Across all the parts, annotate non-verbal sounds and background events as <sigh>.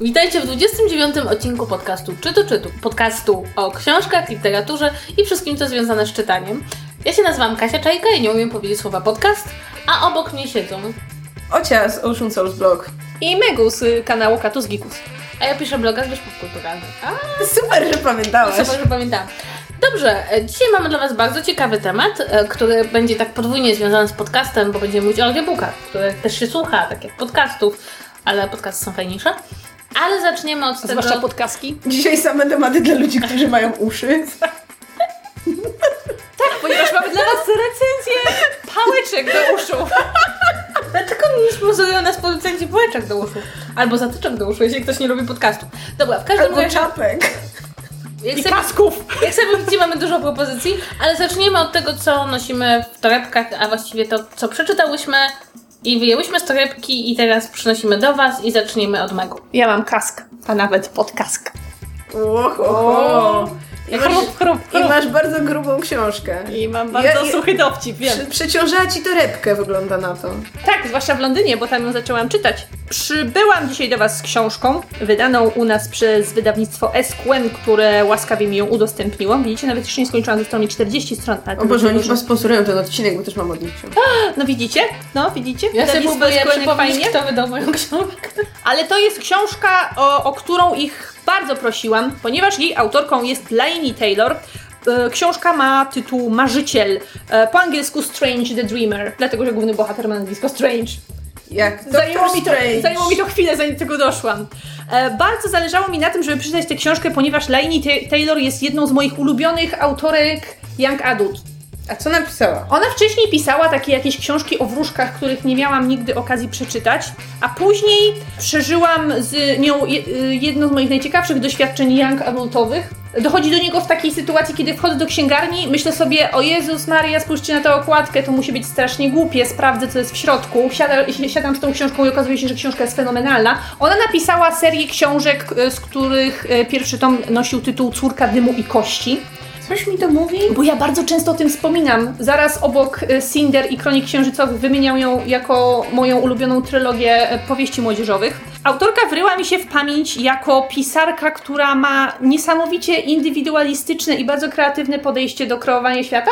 Witajcie w 29 odcinku podcastu Czytu Czytu, podcastu o książkach, literaturze i wszystkim, co związane z czytaniem. Ja się nazywam Kasia Czajka i nie umiem powiedzieć słowa podcast, a obok mnie siedzą Ocia z Ocean Souls Blog. I Megu z kanału Katus Gikus. A ja piszę bloga z Wyszków Kulturalnych. A, Super, że pamiętałaś. super, że pamiętałam. Dobrze, e, dzisiaj mamy dla Was bardzo ciekawy temat, e, który będzie tak podwójnie związany z podcastem, bo będziemy mówić o audiobookach, które też się słucha, tak jak podcastów, ale podcasty są fajniejsze. Ale zaczniemy od tego... Zwłaszcza podkaski. Dzisiaj same tematy dla ludzi, którzy mają uszy. Ponieważ mamy dla Was recenzję pałeczek do uszu. Dlaczego nie sponsorują nas producenci bułeczek do uszu? Albo zatyczek do uszu, jeśli ktoś nie lubi podcastu. Dobra, w każdym Albo razie... czapek. Jak I sobie, kasków. jak sobie widzicie, mamy dużo propozycji, ale zacznijmy od tego, co nosimy w torebkach, a właściwie to, co przeczytałyśmy i wyjęłyśmy z torebki i teraz przynosimy do Was i zaczniemy od Megu. Ja mam kask, a nawet podkask. Oho. I masz, Chrup, chrup, I chrup. masz bardzo grubą książkę. I mam bardzo Ja- suchy dowcip, wiem. Przy, przeciążała ci torebkę, wygląda na to. Tak, zwłaszcza w Londynie, bo tam ją zaczęłam czytać. Przybyłam dzisiaj do Was z książką, wydaną u nas przez wydawnictwo SQN, które łaskawie mi ją udostępniło. Widzicie, nawet jeszcze nie skończyłam, zostało mi 40 stron. O Boże, oni chyba sponsorują ten odcinek, bo też mam od nich książkę. No widzicie? No, widzicie? Ja sobie próbuję przypomnieć, fajnie. kto wydał moją książkę. Ale to jest książka, o, o którą ich bardzo prosiłam, ponieważ jej autorką jest Laini Taylor. E, Książka ma tytuł Marzyciel, e, po angielsku Strange the Dreamer, dlatego że główny bohater ma nazwisko Strange. Jak Zajęło Doctor mi, to, zajęło mi to chwilę, zanim do tego doszłam. E, bardzo zależało mi na tym, żeby przeczytać tę książkę, ponieważ Laini Ta- Taylor jest jedną z moich ulubionych autorek Young Adult. A co napisała? Ona wcześniej pisała takie jakieś książki o wróżkach, których nie miałam nigdy okazji przeczytać, a później przeżyłam z nią y, jedno z moich najciekawszych doświadczeń young adultowych. Dochodzi do niego w takiej sytuacji, kiedy wchodzę do księgarni, myślę sobie, o Jezus Maria, spójrzcie na tę okładkę, to musi być strasznie głupie, sprawdzę, co jest w środku. Siada, siadam z tą książką i okazuje się, że książka jest fenomenalna. Ona napisała serię książek, y, z których y, pierwszy tom nosił tytuł Córka dymu i kości. Coś mi to mówi? Bo ja bardzo często o tym wspominam. Zaraz obok y, Cinder i Kronik Księżycowych wymieniam ją jako moją ulubioną trylogię y, powieści młodzieżowych. Autorka wryła mi się w pamięć jako pisarka, która ma niesamowicie indywidualistyczne i bardzo kreatywne podejście do kreowania świata.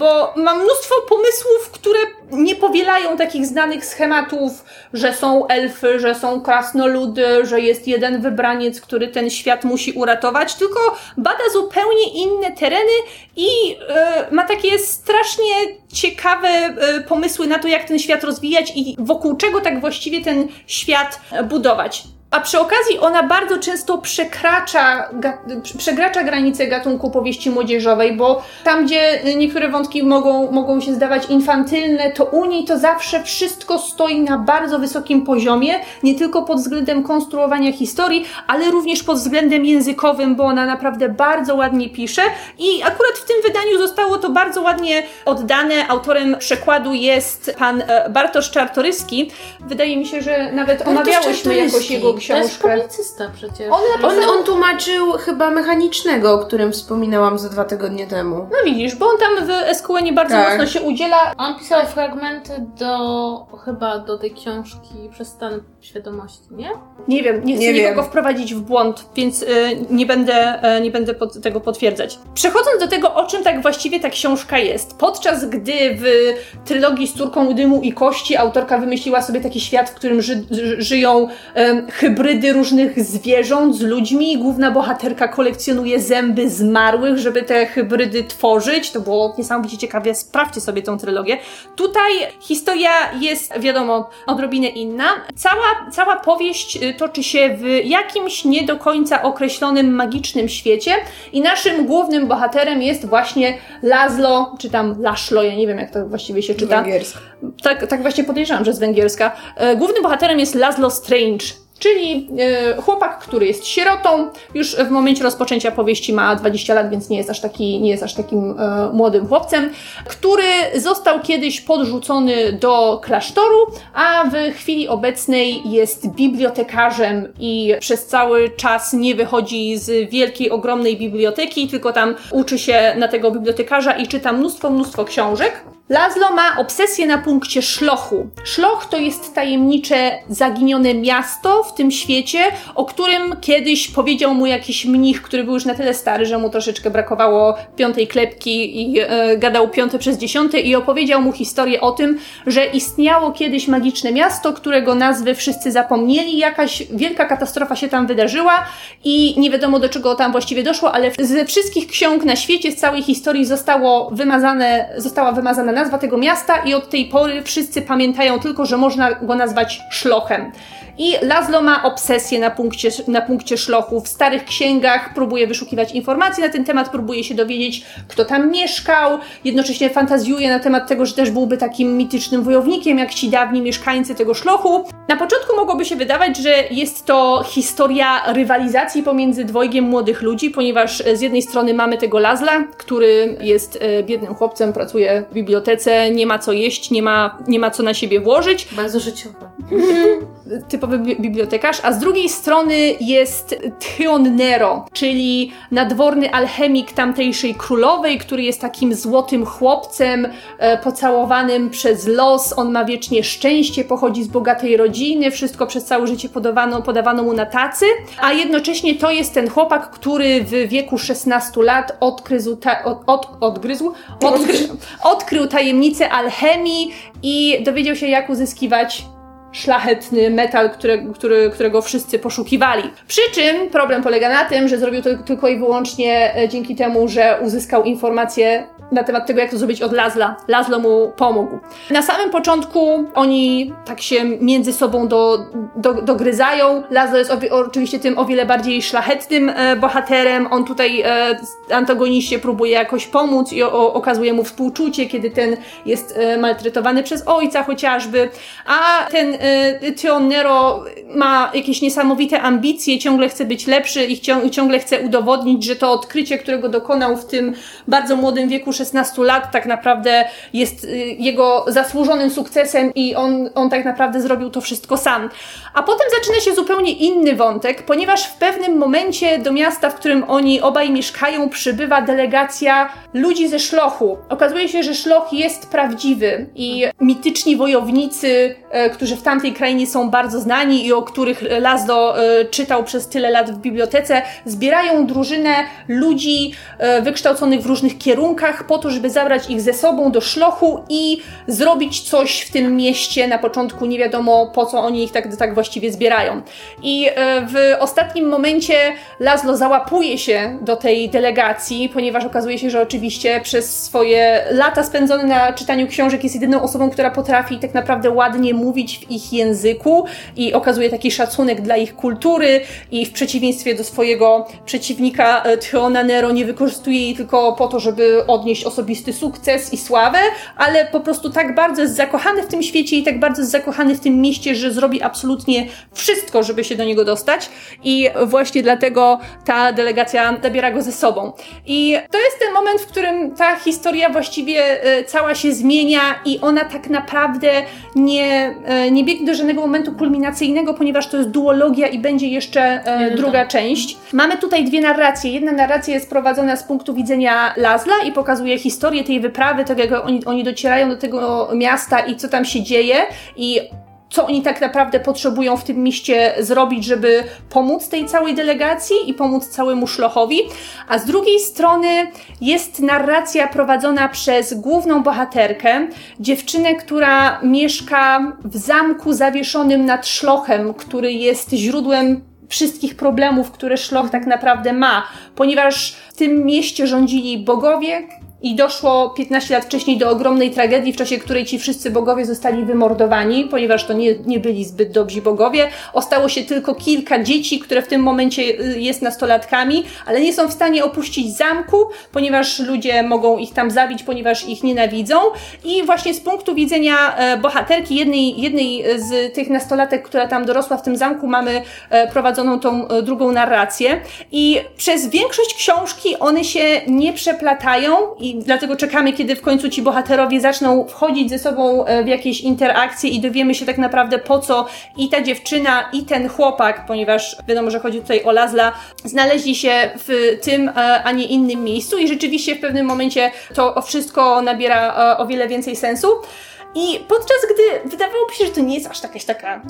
Bo mam mnóstwo pomysłów, które nie powielają takich znanych schematów, że są elfy, że są krasnoludy, że jest jeden wybraniec, który ten świat musi uratować, tylko bada zupełnie inne tereny i e, ma takie strasznie ciekawe e, pomysły na to, jak ten świat rozwijać i wokół czego tak właściwie ten świat budować. A przy okazji ona bardzo często przekracza, ga- przekracza granice gatunku powieści młodzieżowej, bo tam, gdzie niektóre wątki mogą, mogą się zdawać infantylne, to u niej to zawsze wszystko stoi na bardzo wysokim poziomie, nie tylko pod względem konstruowania historii, ale również pod względem językowym, bo ona naprawdę bardzo ładnie pisze i akurat w tym wydaniu zostało to bardzo ładnie oddane. Autorem przekładu jest pan e, Bartosz Czartoryski. Wydaje mi się, że nawet omawiałyśmy jakoś Czartoryski. Jego To jest książkę. publicysta przecież. On On, napisał... on tłumaczył chyba mechanicznego, o którym wspominałam ze dwa tygodnie temu. No widzisz, bo on tam w SQN bardzo Tak. mocno się udziela. On pisał fragmenty do, chyba do tej książki Przez stan świadomości, nie? Nie wiem, nie chcę Nie nikogo wiem. wprowadzić w błąd, więc y, nie będę, y, nie będę pod, tego potwierdzać. Przechodząc do tego, o czym tak właściwie ta książka jest. Podczas gdy w trylogii z Córką Dymu i Kości autorka wymyśliła sobie taki świat, w którym ży, ży, żyją em, hybrydy różnych zwierząt z ludźmi. Główna bohaterka kolekcjonuje zęby zmarłych, żeby te hybrydy tworzyć. To było niesamowicie ciekawe. Sprawdźcie sobie tą trylogię. Tutaj historia jest, wiadomo, odrobinę inna. Cała, cała powieść y, toczy się w jakimś nie do końca określonym magicznym świecie i naszym głównym bohaterem jest właśnie Laszlo, czy tam Laszlo, ja nie wiem jak to właściwie się czyta. Węgierska. Tak, tak właśnie podejrzewam, że z węgierska. E, Głównym bohaterem jest Laszlo Strange. Czyli e, chłopak, który jest sierotą, już w momencie rozpoczęcia powieści ma 20 lat, więc nie jest aż, taki, nie jest aż takim e, młodym chłopcem, który został kiedyś podrzucony do klasztoru, a w chwili obecnej jest bibliotekarzem i przez cały czas nie wychodzi z wielkiej, ogromnej biblioteki, tylko tam uczy się na tego bibliotekarza i czyta mnóstwo, mnóstwo książek. Laszlo ma obsesję na punkcie szlochu. Szloch to jest tajemnicze, zaginione miasto w tym świecie, o którym kiedyś powiedział mu jakiś mnich, który był już na tyle stary, że mu troszeczkę brakowało piątej klepki i e, gadał piąte przez dziesiąte i opowiedział mu historię o tym, że istniało kiedyś magiczne miasto, którego nazwy wszyscy zapomnieli, jakaś wielka katastrofa się tam wydarzyła i nie wiadomo do czego tam właściwie doszło, ale ze wszystkich ksiąg na świecie, z całej historii zostało wymazane, została wymazana nazwa tego miasta i od tej pory wszyscy pamiętają tylko, że można go nazwać szlochem. I Laszlo ma obsesję na punkcie, na punkcie szlochu. W starych księgach próbuje wyszukiwać informacji na ten temat, próbuje się dowiedzieć, kto tam mieszkał. Jednocześnie fantazjuje na temat tego, że też byłby takim mitycznym wojownikiem, jak ci dawni mieszkańcy tego szlochu. Na początku mogłoby się wydawać, że jest to historia rywalizacji pomiędzy dwojgiem młodych ludzi, ponieważ z jednej strony mamy tego Lazla, który jest e, biednym chłopcem, pracuje w bibliotece, nie ma co jeść, nie ma, nie ma co na siebie włożyć. Bardzo życiowe. <laughs> typowy bibliotekarz, a z drugiej strony jest Theon Nero, czyli nadworny alchemik tamtejszej królowej, który jest takim złotym chłopcem e, pocałowanym przez los. On ma wiecznie szczęście, pochodzi z bogatej rodziny, wszystko przez całe życie podawano, podawano mu na tacy, a jednocześnie to jest ten chłopak, który w wieku 16 lat odkryzł, ta, od, od, odgryzł, odkry, odkrył tajemnicę alchemii i dowiedział się, jak uzyskiwać szlachetny metal, które, który, którego wszyscy poszukiwali. Przy czym problem polega na tym, że zrobił to tylko i wyłącznie e, dzięki temu, że uzyskał informacje na temat tego, jak to zrobić od Lazla. Lazlo mu pomógł. Na samym początku oni tak się między sobą do, do, dogryzają. Lazlo jest oczywiście tym o wiele bardziej szlachetnym e, bohaterem. On tutaj e, antagoniście próbuje jakoś pomóc i o, okazuje mu współczucie, kiedy ten jest e, maltretowany przez ojca chociażby. A ten e, Tion Nero ma jakieś niesamowite ambicje, ciągle chce być lepszy i ciągle chce udowodnić, że to odkrycie, którego dokonał w tym bardzo młodym wieku 16 lat tak naprawdę jest y, jego zasłużonym sukcesem i on, on tak naprawdę zrobił to wszystko sam. A potem zaczyna się zupełnie inny wątek, ponieważ w pewnym momencie do miasta, w którym oni obaj mieszkają, przybywa delegacja ludzi ze szlochu. Okazuje się, że szloch jest prawdziwy i mityczni wojownicy, e, którzy w tamtej krainie są bardzo znani i o których Lazlo e, czytał przez tyle lat w bibliotece, zbierają drużynę ludzi e, wykształconych w różnych kierunkach po to, żeby zabrać ich ze sobą do szlochu i zrobić coś w tym mieście. Na początku nie wiadomo po co oni ich tak, tak właściwie zbierają. I e, w ostatnim momencie Laszlo załapuje się do tej delegacji, ponieważ okazuje się, że oczywiście przez swoje lata spędzone na czytaniu książek jest jedyną osobą, która potrafi tak naprawdę ładnie mówić w ich języku i okazuje taki szacunek dla ich kultury i w przeciwieństwie do swojego przeciwnika e, Theona Nero nie wykorzystuje jej tylko po to, żeby odnieść osobisty sukces i sławę, ale po prostu tak bardzo jest zakochany w tym świecie i tak bardzo jest zakochany w tym mieście, że zrobi absolutnie wszystko, żeby się do niego dostać i właśnie dlatego ta delegacja zabiera go ze sobą. I to jest ten moment, w którym ta historia właściwie e, cała się zmienia i ona tak naprawdę nie, e, nie biegnie do żadnego momentu kulminacyjnego, ponieważ to jest duologia i będzie jeszcze e, druga część. Mamy tutaj dwie narracje. Jedna narracja jest prowadzona z punktu widzenia Lazla i pokazuje historię tej wyprawy, tak jak oni, oni docierają do tego miasta i co tam się dzieje i co oni tak naprawdę potrzebują w tym mieście zrobić, żeby pomóc tej całej delegacji i pomóc całemu szlochowi. A z drugiej strony jest narracja prowadzona przez główną bohaterkę, dziewczynę, która mieszka w zamku zawieszonym nad szlochem, który jest źródłem wszystkich problemów, które szloch tak naprawdę ma, ponieważ w tym mieście rządzili bogowie, i doszło 15 lat wcześniej do ogromnej tragedii, w czasie której ci wszyscy bogowie zostali wymordowani, ponieważ to nie, nie byli zbyt dobrzy bogowie. Ostało się tylko kilka dzieci, które w tym momencie y, jest nastolatkami, ale nie są w stanie opuścić zamku, ponieważ ludzie mogą ich tam zabić, ponieważ ich nienawidzą. I właśnie z punktu widzenia e, bohaterki, jednej, jednej z tych nastolatek, która tam dorosła w tym zamku, mamy e, prowadzoną tą e, drugą narrację. I przez większość książki one się nie przeplatają i i dlatego czekamy, kiedy w końcu ci bohaterowie zaczną wchodzić ze sobą e, w jakieś interakcje i dowiemy się tak naprawdę po co i ta dziewczyna, i ten chłopak, ponieważ wiadomo, że chodzi tutaj o Lazla, znaleźli się w tym, e, a nie innym miejscu i rzeczywiście w pewnym momencie to wszystko nabiera e, o wiele więcej sensu. I podczas gdy wydawało mi się, że to nie jest aż jakaś taka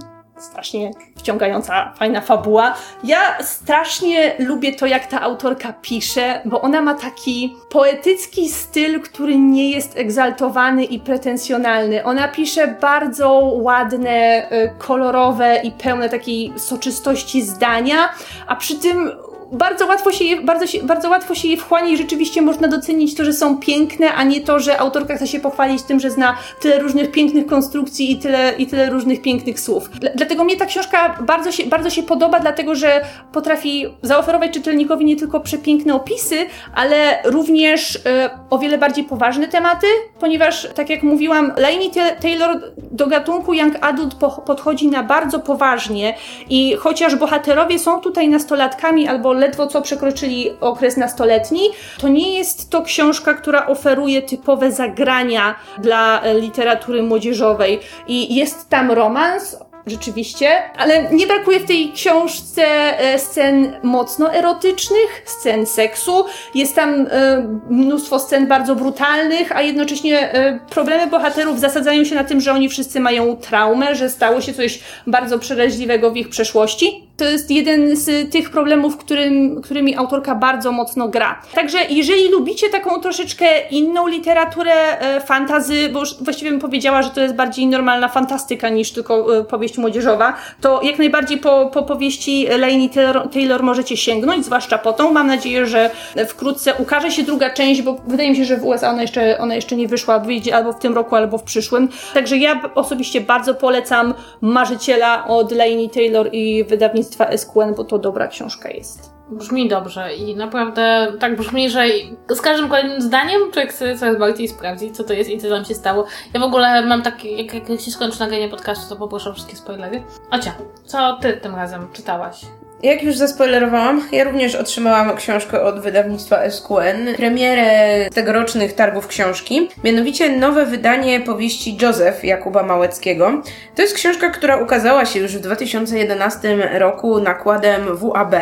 strasznie wciągająca, fajna fabuła. Ja strasznie lubię to, jak ta autorka pisze, bo ona ma taki poetycki styl, który nie jest egzaltowany i pretensjonalny. Ona pisze bardzo ładne, y, kolorowe i pełne takiej soczystości zdania, a przy tym bardzo łatwo się je, bardzo, się, bardzo łatwo się je wchłania i rzeczywiście można docenić to, że są piękne, a nie to, że autorka chce się pochwalić tym, że zna tyle różnych pięknych konstrukcji i tyle, i tyle różnych pięknych słów. Dlatego mnie ta książka bardzo się, bardzo się podoba, dlatego że potrafi zaoferować czytelnikowi nie tylko przepiękne opisy, ale również e, o wiele bardziej poważne tematy, ponieważ, tak jak mówiłam, Laini Taylor do gatunku Young Adult po, podchodzi na bardzo poważnie i chociaż bohaterowie są tutaj nastolatkami albo ledwo co przekroczyli okres nastoletni. To nie jest to książka, która oferuje typowe zagrania dla e, literatury młodzieżowej. I jest tam romans, rzeczywiście, ale nie brakuje w tej książce e, scen mocno erotycznych, scen seksu. Jest tam e, mnóstwo scen bardzo brutalnych, a jednocześnie problemy bohaterów zasadzają się na tym, że oni wszyscy mają traumę, że stało się coś bardzo przeraźliwego w ich przeszłości to jest jeden z tych problemów, którym, którymi autorka bardzo mocno gra. Także jeżeli lubicie taką troszeczkę inną literaturę e, fantazy, bo już właściwie bym powiedziała, że to jest bardziej normalna fantastyka niż tylko e, powieść młodzieżowa, to jak najbardziej po, po powieści Laini Taylor, Taylor możecie sięgnąć, zwłaszcza po tą. Mam nadzieję, że wkrótce ukaże się druga część, bo wydaje mi się, że w USA ona jeszcze, ona jeszcze nie wyszła, wyjdzie albo w tym roku, albo w przyszłym. Także ja osobiście bardzo polecam Marzyciela od Laini Taylor i wydawnictwa wydawnictwa SQN, bo to dobra książka jest. Brzmi dobrze i naprawdę tak brzmi, że z każdym kolejnym zdaniem człowiek chce coraz bardziej sprawdzić, co to jest i co tam się stało. Ja w ogóle mam takie, jak, jak się skończy nagranie podcastu, to poproszę wszystkie spoilery. Ocia, co ty tym razem czytałaś? Jak już zaspoilerowałam, ja również otrzymałam książkę od wydawnictwa SQN, premierę tegorocznych targów książki, mianowicie nowe wydanie powieści Józef Jakuba Małeckiego. To jest książka, która ukazała się już w 2011 roku nakładem WAB,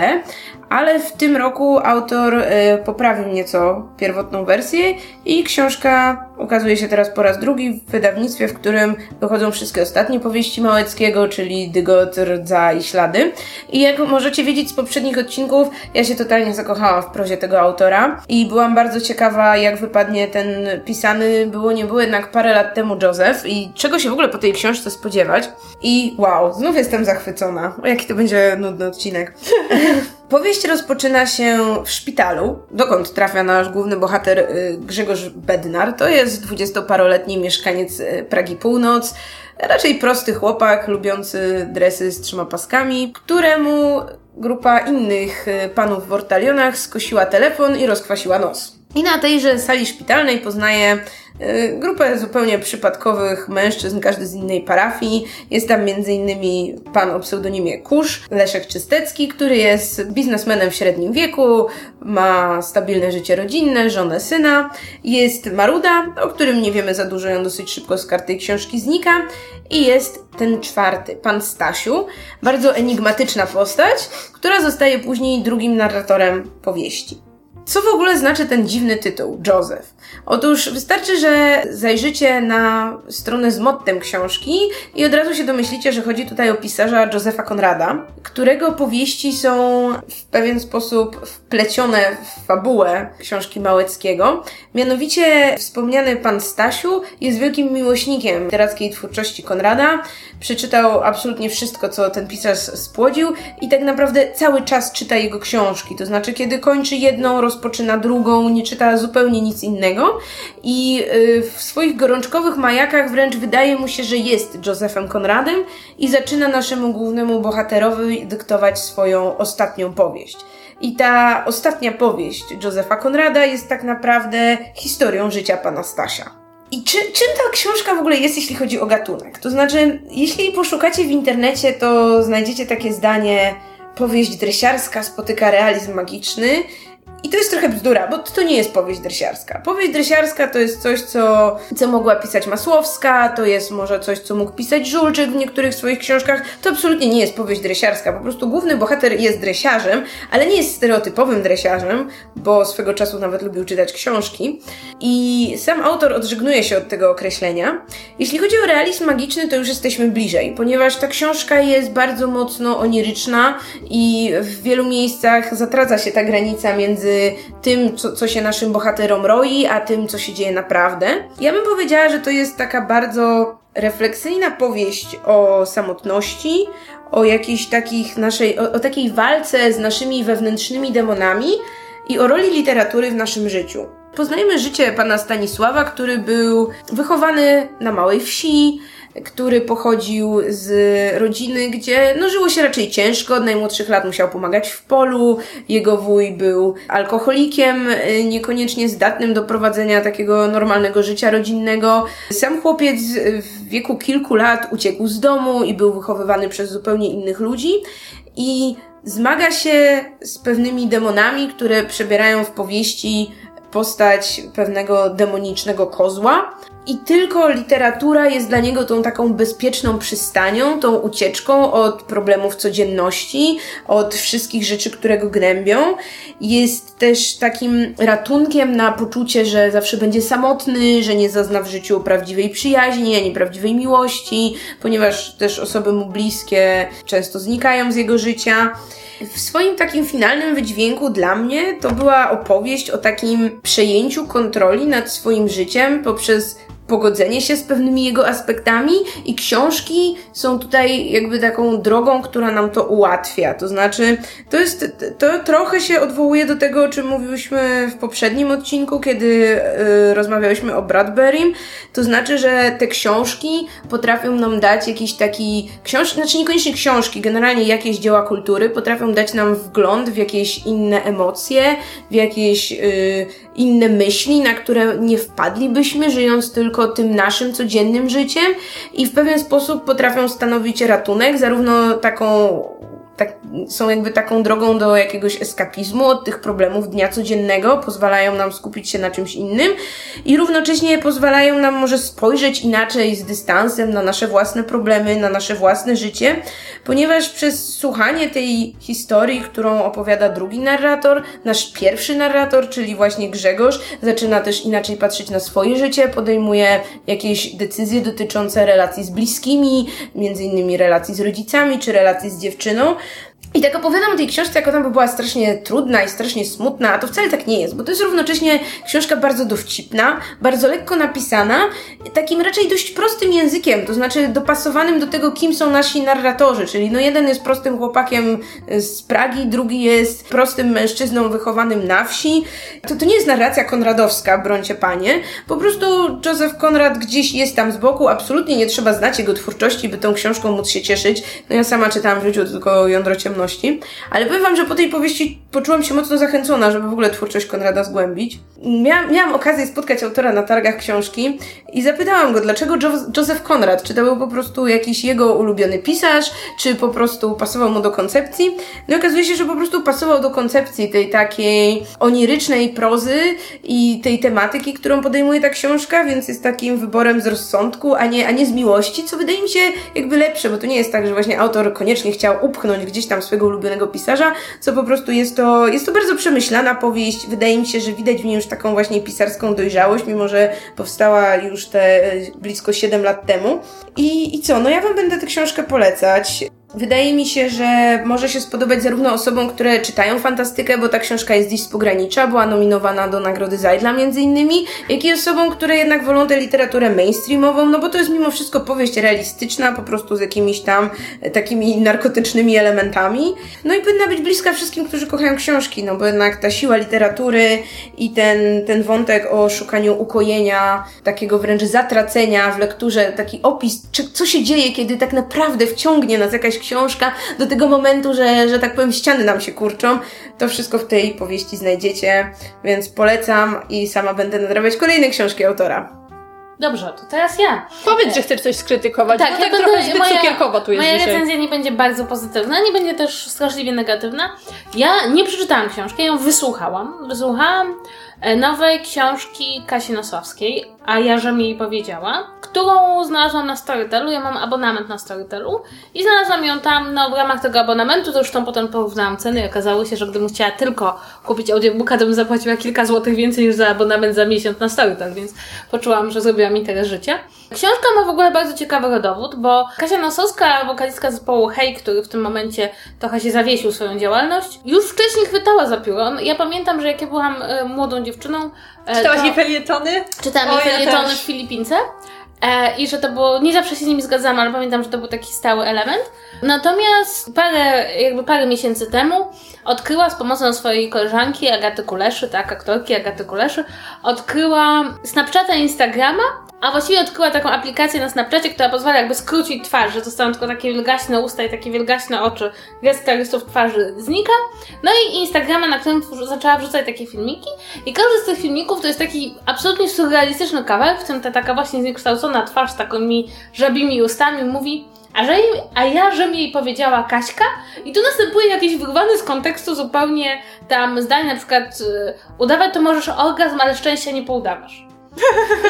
ale w tym roku autor y, poprawił nieco pierwotną wersję i książka ukazuje się teraz po raz drugi w wydawnictwie, w którym wychodzą wszystkie ostatnie powieści Małeckiego, czyli Dygot, Rdza i Ślady. I jak możecie wiedzieć z poprzednich odcinków, ja się totalnie zakochałam w prozie tego autora i byłam bardzo ciekawa, jak wypadnie ten pisany, było nie było jednak parę lat temu Joseph i czego się w ogóle po tej książce spodziewać. I wow, znów jestem zachwycona. O jaki to będzie nudny odcinek. <laughs> Powieść rozpoczyna się w szpitalu, dokąd trafia nasz główny bohater y, Grzegorz Bednar. To jest dwudziestoparoletni mieszkaniec y, Pragi Północ, raczej prosty chłopak, lubiący dresy z trzema paskami, któremu grupa innych y, panów w ortalionach skosiła telefon i rozkwasiła nos. I na tejże sali szpitalnej poznaje Y, grupę zupełnie przypadkowych mężczyzn, każdy z innej parafii. Jest tam m.in. pan o pseudonimie Kusz, Leszek Czystecki, który jest biznesmenem w średnim wieku, ma stabilne życie rodzinne, żonę, syna. Jest Maruda, o którym nie wiemy za dużo, on dosyć szybko z karty książki znika. I jest ten czwarty, pan Stasiu, bardzo enigmatyczna postać, która zostaje później drugim narratorem powieści. Co w ogóle znaczy ten dziwny tytuł, Joseph? Otóż wystarczy, że zajrzycie na stronę z mottem książki i od razu się domyślicie, że chodzi tutaj o pisarza Józefa Konrada, którego powieści są w pewien sposób wplecione w fabułę książki Małeckiego. Mianowicie wspomniany pan Stasiu jest wielkim miłośnikiem literackiej twórczości Konrada. Przeczytał absolutnie wszystko, co ten pisarz spłodził i tak naprawdę cały czas czyta jego książki. To znaczy, kiedy kończy jedną, rozpoczyna drugą, nie czyta zupełnie nic innego i y, w swoich gorączkowych majakach wręcz wydaje mu się, że jest Josephem Konradem i zaczyna naszemu głównemu bohaterowi dyktować swoją ostatnią powieść. I ta ostatnia powieść Josepha Konrada jest tak naprawdę historią życia pana Stasia. I czy, czym ta książka w ogóle jest, jeśli chodzi o gatunek? To znaczy, jeśli poszukacie w internecie, to znajdziecie takie zdanie powieść dresiarska spotyka realizm magiczny I to jest trochę bzdura, bo to nie jest powieść dresiarska. Powieść dresiarska to jest coś, co, co mogła pisać Masłowska, to jest może coś, co mógł pisać Żulczyk w niektórych swoich książkach. To absolutnie nie jest powieść dresiarska. Po prostu główny bohater jest dresiarzem, ale nie jest stereotypowym dresiarzem, bo swego czasu nawet lubił czytać książki. I sam autor odżegnuje się od tego określenia. Jeśli chodzi o realizm magiczny, to już jesteśmy bliżej, ponieważ ta książka jest bardzo mocno oniryczna i w wielu miejscach zatradza się ta granica między tym, co, co się naszym bohaterom roi, a tym, co się dzieje naprawdę. Ja bym powiedziała, że to jest taka bardzo refleksyjna powieść o samotności, o jakiejś takich naszej, o, o takiej walce z naszymi wewnętrznymi demonami i o roli literatury w naszym życiu. Poznajemy życie pana Stanisława, który był wychowany na małej wsi, który pochodził z rodziny, gdzie no, żyło się raczej ciężko. Od najmłodszych lat musiał pomagać w polu. Jego wuj był alkoholikiem, y, niekoniecznie zdatnym do prowadzenia takiego normalnego życia rodzinnego. Sam chłopiec w wieku kilku lat uciekł z domu i był wychowywany przez zupełnie innych ludzi. I zmaga się z pewnymi demonami, które przebierają w powieści postać pewnego demonicznego kozła. I tylko literatura jest dla niego tą taką bezpieczną przystanią, tą ucieczką od problemów codzienności, od wszystkich rzeczy, które go gnębią. Jest też takim ratunkiem na poczucie, że zawsze będzie samotny, że nie zazna w życiu prawdziwej przyjaźni, ani prawdziwej miłości, ponieważ też osoby mu bliskie często znikają z jego życia. W swoim takim finalnym wydźwięku dla mnie to była opowieść o takim przejęciu kontroli nad swoim życiem poprzez pogodzenie się z pewnymi jego aspektami i książki są tutaj jakby taką drogą, która nam to ułatwia. To znaczy, to jest, to trochę się odwołuje do tego, o czym mówiłyśmy w poprzednim odcinku, kiedy y, rozmawiałyśmy o Bradburym. To znaczy, że te książki potrafią nam dać jakiś taki, książ znaczy niekoniecznie książki, generalnie jakieś dzieła kultury potrafią dać nam wgląd w jakieś inne emocje, w jakieś y, inne myśli, na które nie wpadlibyśmy, żyjąc tylko tym naszym codziennym życiem i w pewien sposób potrafią stanowić ratunek, zarówno taką tak, są jakby taką drogą do jakiegoś eskapizmu od tych problemów dnia codziennego, pozwalają nam skupić się na czymś innym i równocześnie pozwalają nam może spojrzeć inaczej z dystansem na nasze własne problemy, na nasze własne życie, ponieważ przez słuchanie tej historii, którą opowiada drugi narrator, nasz pierwszy narrator, czyli właśnie Grzegorz, zaczyna też inaczej patrzeć na swoje życie, podejmuje jakieś decyzje dotyczące relacji z bliskimi, między innymi relacji z rodzicami czy relacji z dziewczyną, i tak opowiadam o tej książce, jak ona by była strasznie trudna i strasznie smutna, a to wcale tak nie jest, bo to jest równocześnie książka bardzo dowcipna, bardzo lekko napisana, takim raczej dość prostym językiem, to znaczy dopasowanym do tego, kim są nasi narratorzy, czyli no jeden jest prostym chłopakiem z Pragi, drugi jest prostym mężczyzną wychowanym na wsi. To, to nie jest narracja konradowska, brońcie panie, po prostu Józef Konrad gdzieś jest tam z boku, absolutnie nie trzeba znać jego twórczości, by tą książką móc się cieszyć. No ja sama czytałam w życiu tylko Jądro Ciemności, Ale powiem wam, że po tej powieści poczułam się mocno zachęcona, żeby w ogóle twórczość Konrada zgłębić. Miałam, miałam okazję spotkać autora na targach książki i zapytałam go, dlaczego jo Joseph Konrad? Czy to był po prostu jakiś jego ulubiony pisarz, czy po prostu pasował mu do koncepcji? No i okazuje się, że po prostu pasował do koncepcji tej takiej onirycznej prozy i tej tematyki, którą podejmuje ta książka, więc jest takim wyborem z rozsądku, a nie, a nie z miłości, co wydaje mi się jakby lepsze, bo to nie jest tak, że właśnie autor koniecznie chciał upchnąć gdzieś tam swojego ulubionego pisarza, co po prostu jest to, jest to bardzo przemyślana powieść. Wydaje mi się, że widać w niej już taką właśnie pisarską dojrzałość, mimo że powstała już te blisko 7 lat temu. I, i co? No ja Wam będę tę książkę polecać. Wydaje mi się, że może się spodobać zarówno osobom, które czytają fantastykę, bo ta książka jest dziś z pogranicza, była nominowana do nagrody Zajdla między innymi, jak i osobom, które jednak wolą tę literaturę mainstreamową, no bo to jest mimo wszystko powieść realistyczna, po prostu z jakimiś tam e, takimi narkotycznymi elementami. No i powinna być bliska wszystkim, którzy kochają książki, no bo jednak ta siła literatury i ten, ten wątek o szukaniu ukojenia, takiego wręcz zatracenia w lekturze, taki opis, co się dzieje, kiedy tak naprawdę wciągnie nas jakaś książka do tego momentu, że, że tak powiem ściany nam się kurczą. To wszystko w tej powieści znajdziecie, więc polecam i sama będę nadrabiać kolejne książki autora. Dobrze, to teraz ja. Powiedz, że chcesz coś skrytykować, tak, bo tak trochę zbyt moja, cukierkowo tu jest Moja dzisiaj. recenzja nie będzie bardzo pozytywna, nie będzie też straszliwie negatywna. Ja nie przeczytałam książki, ja ją wysłuchałam. Wysłuchałam e, nowej książki Kasi Nosowskiej, a ja, że mi jej powiedziała, którą znalazłam na Storytelu. Ja mam abonament na Storytelu i znalazłam ją tam no, w ramach tego abonamentu. Zresztą potem porównałam ceny i okazało się, że gdybym chciała tylko kupić audiobooka, to bym zapłaciła kilka złotych więcej niż za abonament za miesiąc na Storytel, więc poczułam, że zrobiłam interes życia. Książka ma w ogóle bardzo ciekawy rodowód, bo Kasia Nosowska, wokalistka zespołu Hej, który w tym momencie trochę się zawiesił swoją działalność, już wcześniej chwytała za pióro. Ja pamiętam, że jak ja byłam e, młodą dziewczyną... E, Czytałaś to... jej felietony? Czytałam jej felietony w Filipince. E, I że to było, nie zawsze się z nimi zgadzam, ale pamiętam, że to był taki stały element. Natomiast parę, jakby parę miesięcy temu odkryła z pomocą swojej koleżanki Agaty Kuleszy, tak, aktorki Agaty Kuleszy, odkryła Snapchata i Instagrama, a właściwie odkryła taką aplikację na Snapchacie, która pozwala jakby skrócić twarz, że zostaną tylko takie wielgaśne usta i takie wielgaśne oczy. Gest rysów twarzy znika. No i Instagrama, na którym zaczęła wrzucać takie filmiki i każdy z tych filmików to jest taki absolutnie surrealistyczny kawałek, w tym ta taka właśnie zniekształcona twarz z takimi żabimi ustami mówi a, że jej, a ja, że mi jej powiedziała Kaśka i tu następuje jakiś wyrwany z kontekstu zupełnie tam zdanie, na przykład y, udawać to możesz orgazm, ale szczęścia nie poudawasz.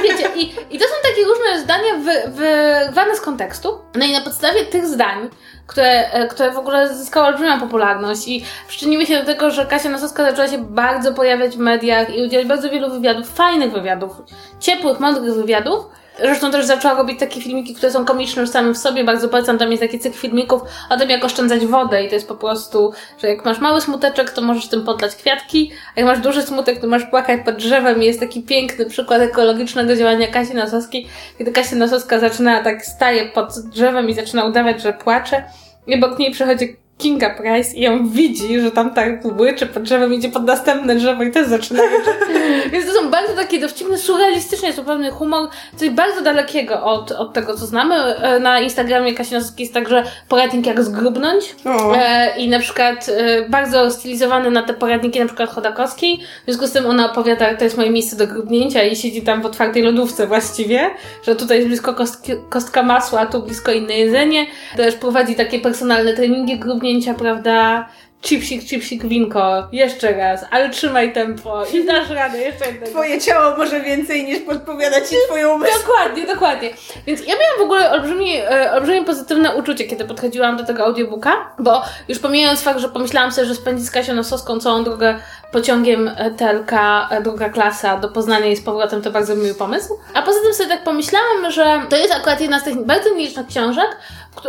Wiecie, i, i to są takie różne zdania wy, wyrwane z kontekstu. No i na podstawie tych zdań, które, e, które w ogóle zyskały olbrzymią popularność i przyczyniły się do tego, że Kasia Nosowska zaczęła się bardzo pojawiać w mediach i udzielać bardzo wielu wywiadów, fajnych wywiadów, ciepłych, mądrych wywiadów, Zresztą też zaczęła robić takie filmiki, które są komiczne już samym w sobie. Bardzo polecam, tam jest taki cykl filmików o tym, jak oszczędzać wodę i to jest po prostu, że jak masz mały smuteczek, to możesz tym podlać kwiatki, a jak masz duży smutek, to masz płakać pod drzewem i jest taki piękny przykład ekologicznego działania Kasi Nosowskiej, kiedy Kasia Nosowska zaczyna, tak staje pod drzewem i zaczyna udawać, że płacze i obok niej przechodzi Kinga Price i ją widzi, że tam tak łyczy pod drzewem, idzie pod następne drzewo i też zaczyna <laughs> Więc to są bardzo takie dowcipne, surrealistyczne, zupełnie humor, coś bardzo dalekiego od, od tego, co znamy. E, na Instagramie Kasinowski jest także poradnik jak zgrubnąć e, i na przykład e, bardzo stylizowany na te poradniki na przykład Chodakowskiej. W związku z tym ona opowiada, to jest moje miejsce do grubnięcia i siedzi tam w otwartej lodówce właściwie, że tutaj jest blisko kostki, kostka masła, a tu blisko inne jedzenie. Też prowadzi takie personalne treningi grubnięcia prawda? Chipsik, chipsik, winko, jeszcze raz, ale trzymaj tempo i dasz radę, jeszcze jednego. Twoje ciało może więcej niż podpowiada ci twoją umysł. Dokładnie, dokładnie. Więc ja miałam w ogóle olbrzymie, olbrzymie pozytywne uczucie, kiedy podchodziłam do tego audiobooka, bo już pomijając fakt, że pomyślałam sobie, że spędzić z Kasią Nosowską całą drogę pociągiem e, TLK, e, druga klasa do Poznania i z powrotem, to bardzo miły pomysł. A poza tym sobie tak pomyślałam, że to jest akurat jedna z tych bardzo nielicznych książek,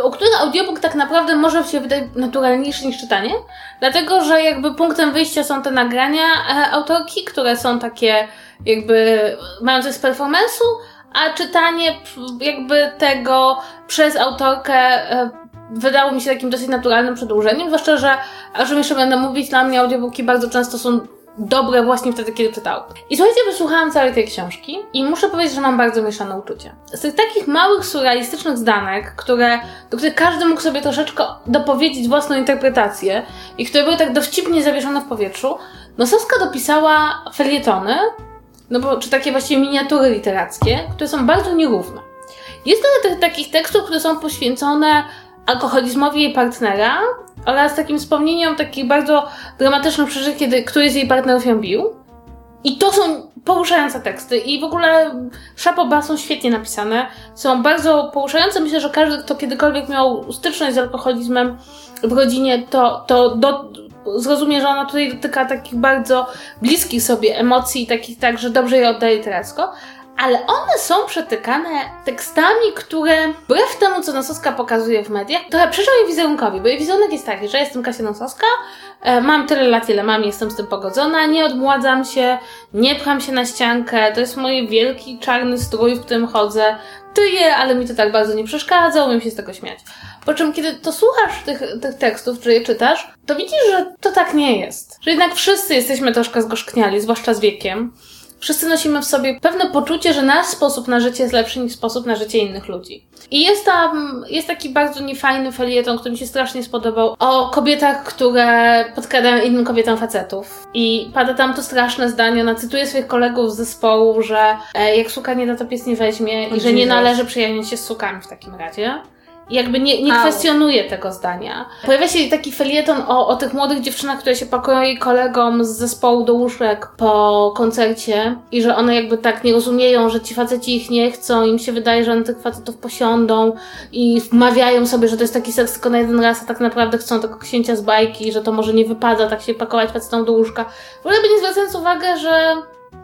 u których audiobook tak naprawdę może się wydać naturalniejszy niż czytanie, dlatego że jakby punktem wyjścia są te nagrania e, autorki, które są takie jakby mają coś z performance'u, a czytanie jakby tego przez autorkę e, wydało mi się takim dosyć naturalnym przedłużeniem, zwłaszcza, że, o czym jeszcze będę mówić, dla mnie audiobooki bardzo często są dobre właśnie wtedy, kiedy czytałam. I słuchajcie, wysłuchałam całej tej książki i muszę powiedzieć, że mam bardzo mieszane uczucia. Z tych takich małych, surrealistycznych zdanek, które, do których każdy mógł sobie troszeczkę dopowiedzieć własną interpretację i które były tak dowcipnie zawieszone w powietrzu, Nosowska dopisała felietony, no bo, czy takie właściwie miniatury literackie, które są bardzo nierówne. Jest trochę tych takich tekstów, które są poświęcone alkoholizmowi jej partnera oraz takim wspomnieniom takich bardzo dramatycznych przeżyć, kiedy któryś z jej partnerów ją bił. I to są poruszające teksty i w ogóle Szapoba są świetnie napisane, są bardzo poruszające. Myślę, że każdy, kto kiedykolwiek miał styczność z alkoholizmem w rodzinie, to, to do, zrozumie, że ona tutaj dotyka takich bardzo bliskich sobie emocji, takich tak, że dobrze je oddaje literacko ale one są przetykane tekstami, które wbrew temu, co Nosowska pokazuje w mediach, trochę przyszło jej wizerunkowi, bo jej wizerunek jest taki, że jestem Kasia Nosowska, e, mam tyle lat, ile mam, jestem z tym pogodzona, nie odmładzam się, nie pcham się na ściankę, to jest mój wielki czarny strój, w którym chodzę, tyję, ale mi to tak bardzo nie przeszkadza, umiem się z tego śmiać. Po czym, kiedy to słuchasz tych, tych tekstów, czy je czytasz, to widzisz, że to tak nie jest. Że jednak wszyscy jesteśmy troszkę zgorzkniali, zwłaszcza z wiekiem wszyscy nosimy w sobie pewne poczucie, że nasz sposób na życie jest lepszy niż sposób na życie innych ludzi. I jest tam, jest taki bardzo niefajny felieton, który mi się strasznie spodobał, o kobietach, które podkradają innym kobietom facetów. I pada tam to straszne zdanie, ona cytuje swoich kolegów z zespołu, że e, jak suka nie da, to pies nie weźmie i że nie należy przyjaźnić się z sukami w takim razie jakby nie, nie kwestionuje tego zdania. Pojawia się taki felieton o, o tych młodych dziewczynach, które się pakują jej kolegom z zespołu do łóżek po koncercie i że one jakby tak nie rozumieją, że ci faceci ich nie chcą, im się wydaje, że one tych facetów posiądą i wmawiają sobie, że to jest taki seks tylko na jeden raz, a tak naprawdę chcą tego księcia z bajki, że to może nie wypada tak się pakować facetom do łóżka. W ogóle by nie zwracając uwagę, że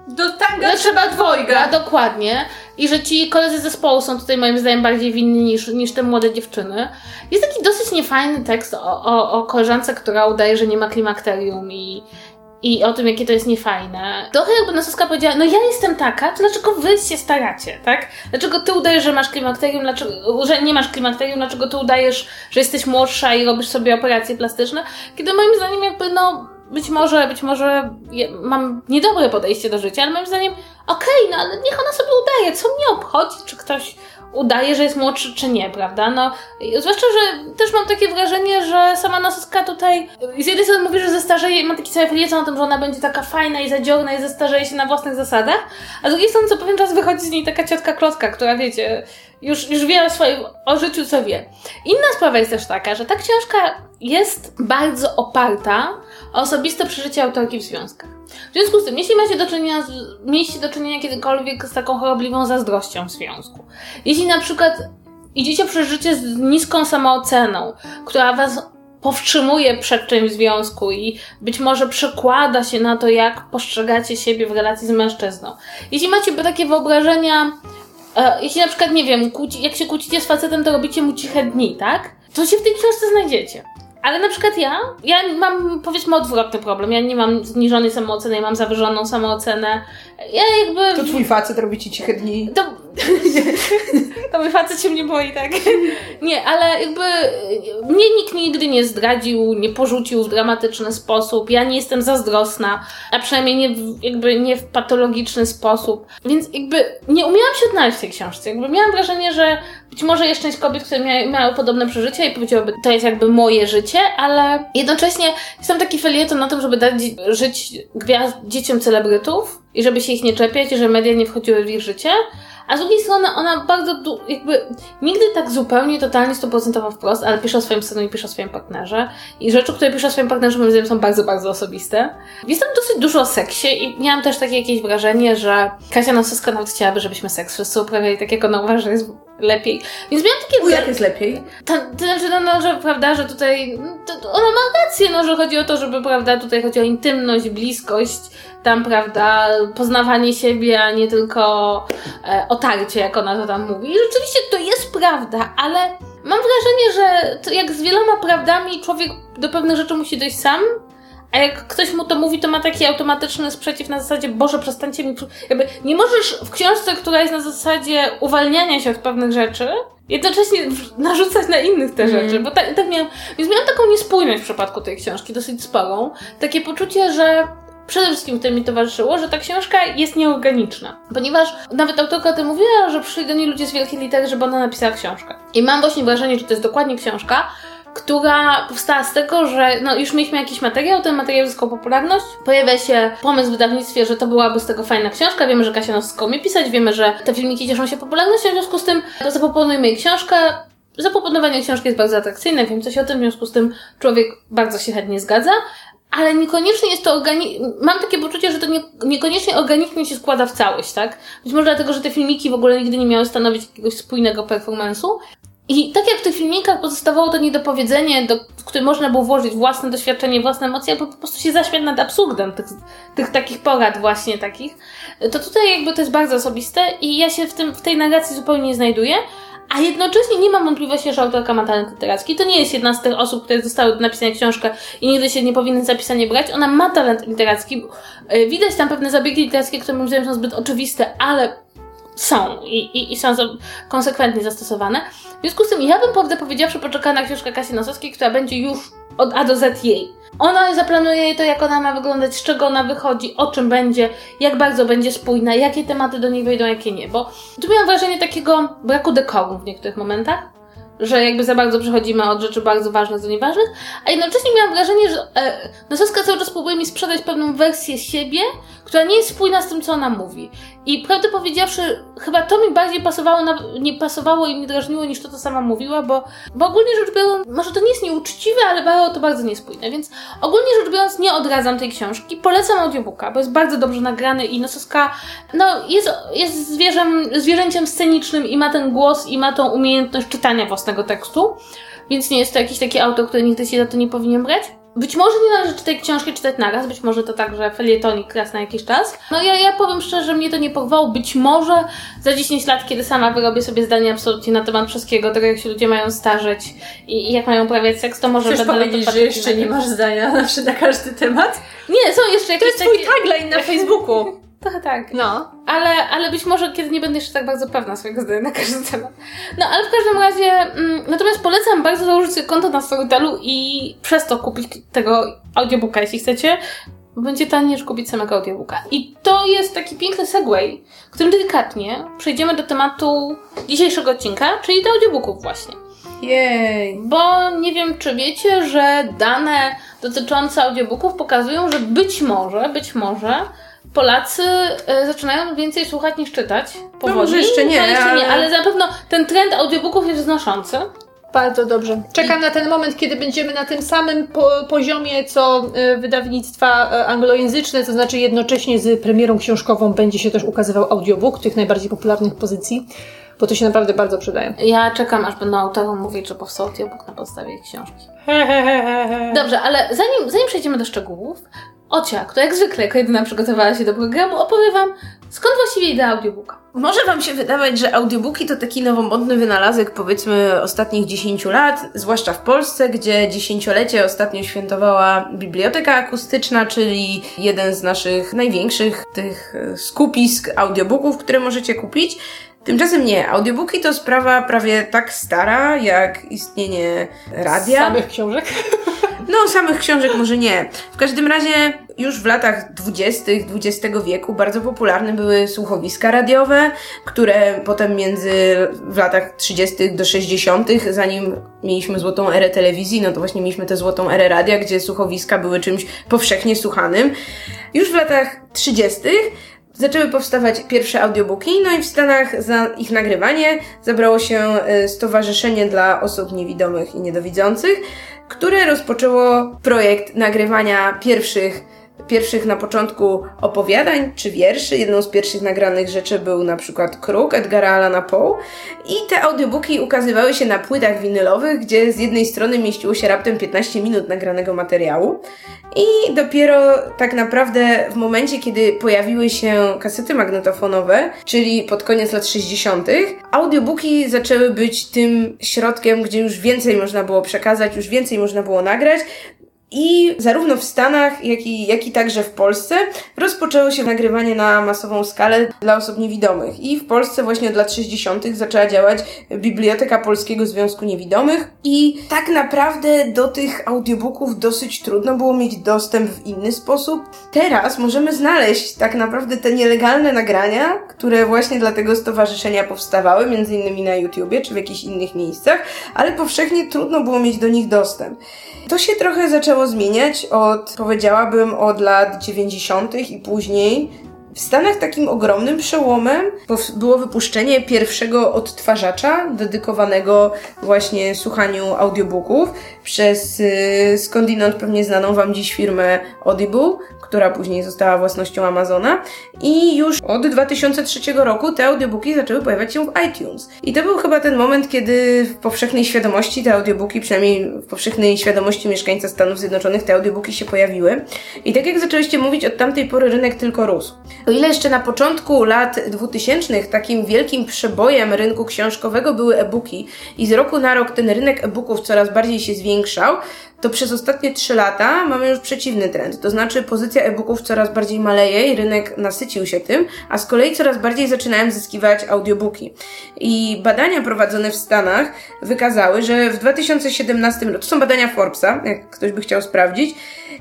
do tanga no, trzeba dwojga. Dokładnie. I że ci koledzy zespołu są tutaj moim zdaniem bardziej winni niż, niż te młode dziewczyny. Jest taki dosyć niefajny tekst o, o, o koleżance, która udaje, że nie ma klimakterium i, i o tym, jakie to jest niefajne. Trochę jakby Nososka powiedziała, no ja jestem taka, to dlaczego wy się staracie, tak? Dlaczego ty udajesz, że masz klimakterium, dlaczego, że nie masz klimakterium, dlaczego ty udajesz, że jesteś młodsza i robisz sobie operacje plastyczne? Kiedy moim zdaniem jakby, no, być może, być może mam niedobre podejście do życia, ale moim zdaniem, okej, okay, no ale niech ona sobie udaje, co mnie obchodzi, czy ktoś udaje, że jest młodszy, czy nie, prawda? No, zwłaszcza, że też mam takie wrażenie, że sama Nososka tutaj z jednej strony mówi, że zestarzeje, ma taki cały feliecon o tym, że ona będzie taka fajna i zadziorna i zestarzeje się na własnych zasadach, a z drugiej strony co pewien czas wychodzi z niej taka ciotka klotka, która wiecie, już, już wie o swoim, o życiu co wie. Inna sprawa jest też taka, że ta książka jest bardzo oparta osobiste przeżycie autorki w związkach. W związku z tym, jeśli macie do czynienia, z, mieliście do czynienia kiedykolwiek z taką chorobliwą zazdrością w związku, jeśli na przykład idziecie przez życie z niską samooceną, która was powstrzymuje przed czymś w związku i być może przekłada się na to, jak postrzegacie siebie w relacji z mężczyzną. Jeśli macie takie wyobrażenia, e, jeśli na przykład, nie wiem, kłóci, jak się kłócicie z facetem, to robicie mu ciche dni, tak? To się w tej książce znajdziecie. Ale na przykład ja, ja mam powiedzmy odwrotny problem. Ja nie mam zniżonej samooceny, ja mam zawyżoną samoocenę. Ja jakby... To twój facet robi ci ciche dni. To, <laughs> to mój facet się mnie boi, tak? Nie, ale jakby mnie nikt nigdy nie zdradził, nie porzucił w dramatyczny sposób. Ja nie jestem zazdrosna, a przynajmniej nie w, jakby nie w patologiczny sposób. Więc jakby nie umiałam się odnaleźć w tej książce. Jakby miałam wrażenie, że być może jest część kobiet, które mia miały podobne przeżycia i powiedziałyby, to jest jakby moje życie, ale jednocześnie jestem taki felieton na tym, żeby dać żyć gwiazd dzieciom celebrytów i żeby się ich nie czepiać, i że media nie wchodziły w ich życie. A z drugiej strony ona bardzo, jakby nigdy tak zupełnie, totalnie, stuprocentowo wprost, ale pisze o swoim synu i pisze o swoim partnerze. I rzeczy, które pisze o swoim partnerze, moim zdaniem, są bardzo, bardzo osobiste. Jest tam dosyć dużo o seksie i miałam też takie jakieś wrażenie, że Kasia Nosowska nawet chciałaby, żebyśmy seks wszyscy uprawiali tak, jak ona uważa, że jest lepiej. Więc miałam takie... U, jak jest lepiej? To, to znaczy, no, no, że prawda, że tutaj to, to ona ma rację, no, że chodzi o to, żeby, prawda, tutaj chodzi o intymność, bliskość, tam, prawda, poznawanie siebie, a nie tylko e, otarcie, jak ona to tam mówi. I rzeczywiście to jest prawda, ale mam wrażenie, że jak z wieloma prawdami człowiek do pewnych rzeczy musi dojść sam, a jak ktoś mu to mówi, to ma taki automatyczny sprzeciw na zasadzie, Boże, przestańcie mi. Jakby nie możesz w książce, która jest na zasadzie uwalniania się od pewnych rzeczy, jednocześnie narzucać na innych te mm. rzeczy. Bo tak, tak miałam. Więc miałam taką niespójność w przypadku tej książki, dosyć sporą. Takie poczucie, że przede wszystkim to mi towarzyszyło, że ta książka jest nieorganiczna. Ponieważ nawet autorka o tym mówiła, że przyszli do niej ludzie z wielkiej litery, żeby ona napisała książkę. I mam właśnie wrażenie, że to jest dokładnie książka, która powstała z tego, że no, już mieliśmy jakiś materiał, ten materiał zyskał popularność, pojawia się pomysł w wydawnictwie, że to byłaby z tego fajna książka, wiemy, że Kasia Nowska umie pisać, wiemy, że te filmiki cieszą się popularnością, w związku z tym zaproponujmy jej książkę, Zaproponowanie książki jest bardzo atrakcyjne, wiem coś o tym, w związku z tym człowiek bardzo się chętnie zgadza, ale niekoniecznie jest to organiczne. Mam takie poczucie, że to nie, niekoniecznie organicznie się składa w całość, tak? Być może dlatego, że te filmiki w ogóle nigdy nie miały stanowić jakiegoś spójnego performance'u. I tak jak w tych filmikach pozostawało to niedopowiedzenie, do, w którym można było włożyć własne doświadczenie, własne emocje, albo po prostu się zaśmiać nad absurdem tych, tych takich porad właśnie takich, to tutaj jakby to jest bardzo osobiste i ja się w, tym, w tej narracji zupełnie nie znajduję, a jednocześnie nie mam wątpliwości, że autorka ma talent literacki. To nie jest jedna z tych osób, które zostały do napisania książkę i nigdy się nie powinny zapisanie brać. Ona ma talent literacki. E, widać tam pewne zabiegi literackie, które moim zdaniem są zbyt oczywiste, ale są i, i, i są konsekwentnie zastosowane. W związku z tym ja bym prawdę powiedziawszy poczekała na książkę Kasi Nosowskiej, która będzie już od A do Z jej. Ona zaplanuje to, jak ona ma wyglądać, z czego ona wychodzi, o czym będzie, jak bardzo będzie spójna, jakie tematy do niej wejdą, jakie nie. Bo tu miałam wrażenie takiego braku dekoru w niektórych momentach że jakby za bardzo przechodzimy od rzeczy bardzo ważnych do nieważnych, a jednocześnie miałam wrażenie, że e, Nososka cały czas próbuje mi sprzedać pewną wersję siebie, która nie jest spójna z tym, co ona mówi. I prawdę powiedziawszy, chyba to mi bardziej pasowało, na, nie pasowało i mi drażniło niż to, co sama mówiła, bo, bo ogólnie rzecz biorąc, może to nie jest nieuczciwe, ale było to bardzo niespójne, więc ogólnie rzecz biorąc nie odradzam tej książki, polecam audiobooka, bo jest bardzo dobrze nagrany i Nososka no, jest, jest zwierzęciem scenicznym i ma ten głos i ma tą umiejętność czytania własnego tekstu, więc nie jest to jakiś taki autor, który nigdy się za to nie powinien brać. Być może nie należy tej książki czytać naraz, być może to także felietonik raz na jakiś czas. No ja, ja powiem szczerze, mnie to nie porwało. Być może za 10 lat, kiedy sama wyrobię sobie zdanie absolutnie na temat wszystkiego, tego jak się ludzie mają starzeć i, i jak mają uprawiać seks, to może będę to powiedzieć, że jeszcze nie masz zdania na, na każdy temat? Nie, są jeszcze To jakieś jest twój takie... tagline na Facebooku. Trochę tak. No. Ale, ale być może kiedy nie będę jeszcze tak bardzo pewna swojego zdania na każdy temat. No ale w każdym razie, mm, natomiast polecam bardzo założyć sobie konto na Storytelu i przez to kupić tego audiobooka, jeśli chcecie. Będzie taniej niż kupić samego audiobooka. I to jest taki piękny segway, którym delikatnie przejdziemy do tematu dzisiejszego odcinka, czyli do audiobooków właśnie. Jej. Bo nie wiem, czy wiecie, że dane dotyczące audiobooków pokazują, że być może, być może Polacy e, zaczynają więcej słuchać niż czytać. Powoli. może jeszcze nie, No, jeszcze nie, ale- ale na pewno ten trend audiobooków jest wznoszący. Bardzo dobrze. Czekam na ten moment, kiedy będziemy na tym samym po poziomie, co y, wydawnictwa y, anglojęzyczne, to znaczy jednocześnie z premierą książkową będzie się też ukazywał audiobook tych najbardziej popularnych pozycji, bo to się naprawdę bardzo przydaje. Ja czekam, aż będą autorom mówić, że powstał audiobook na podstawie książki. Dobrze, ale zanim, zanim przejdziemy do szczegółów, Ocia, która jak zwykle jako jedyna przygotowała się do programu, opowie Wam, skąd właściwie idea audiobooka. Może Wam się wydawać, że audiobooki to taki nowomodny wynalazek powiedzmy ostatnich 10 lat, zwłaszcza w Polsce, gdzie dziesięciolecie ostatnio świętowała Biblioteka Akustyczna, czyli jeden z naszych największych tych e, skupisk audiobooków, które możecie kupić. Tymczasem nie, audiobooki to sprawa prawie tak stara jak istnienie radia. Samych książek. <laughs> No, samych książek może nie. W każdym razie już w latach dwudziestych XX wieku bardzo popularne były słuchowiska radiowe, które potem między w latach 30. do 60., zanim mieliśmy złotą erę telewizji, no to właśnie mieliśmy tę złotą erę radia, gdzie słuchowiska były czymś powszechnie słuchanym. Już w latach 30. Zaczęły powstawać pierwsze audiobooki, no i w Stanach za ich nagrywanie zabrało się e, Stowarzyszenie dla Osób Niewidomych i Niedowidzących, które rozpoczęło projekt nagrywania pierwszych, pierwszych na początku opowiadań czy wierszy. Jedną z pierwszych nagranych rzeczy był na przykład Kruk Edgara Allana Poe i te audiobooki ukazywały się na płytach winylowych, gdzie z jednej strony mieściło się raptem 15 minut nagranego materiału i dopiero tak naprawdę w momencie, kiedy pojawiły się kasety magnetofonowe, czyli pod koniec lat 60., audiobooki zaczęły być tym środkiem, gdzie już więcej można było przekazać, już więcej można było nagrać. I zarówno w Stanach, jak i, jak i także w Polsce rozpoczęło się nagrywanie na masową skalę dla osób niewidomych. I w Polsce właśnie od lat 60. zaczęła działać Biblioteka Polskiego Związku Niewidomych. I tak naprawdę do tych audiobooków dosyć trudno było mieć dostęp w inny sposób. Teraz możemy znaleźć tak naprawdę te nielegalne nagrania, które właśnie dla tego stowarzyszenia powstawały, między innymi na YouTubie czy w jakichś innych miejscach, ale powszechnie trudno było mieć do nich dostęp. To się trochę zaczęło zmieniać od, powiedziałabym, od lat 90. i później. W Stanach takim ogromnym przełomem było wypuszczenie pierwszego odtwarzacza dedykowanego właśnie słuchaniu audiobooków przez yy, skądinąd pewnie znaną Wam dziś firmę Audible, która później została własnością Amazona. I już od 2003 roku te audiobooki zaczęły pojawiać się w iTunes. I to był chyba ten moment, kiedy w powszechnej świadomości te audiobooki, przynajmniej w powszechnej świadomości mieszkańca Stanów Zjednoczonych, te audiobooki się pojawiły. I tak jak zaczęliście mówić, od tamtej pory rynek tylko rósł. O ile jeszcze na początku lat 2000 takim wielkim przebojem rynku książkowego były e-booki i z roku na rok ten rynek e-booków coraz bardziej się zwiększał, to przez ostatnie 3 lata mamy już przeciwny trend. To znaczy pozycja e-booków coraz bardziej maleje i rynek nasycił się tym, a z kolei coraz bardziej zaczynają zyskiwać audiobooki. I badania prowadzone w Stanach wykazały, że w 2017 roku, to są badania Forbesa, jak ktoś by chciał sprawdzić,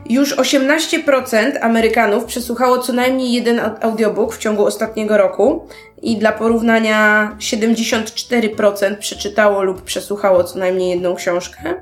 już 18% Amerykanów przesłuchało co najmniej jeden audiobook w ciągu ostatniego roku i dla porównania 74% przeczytało lub przesłuchało co najmniej jedną książkę.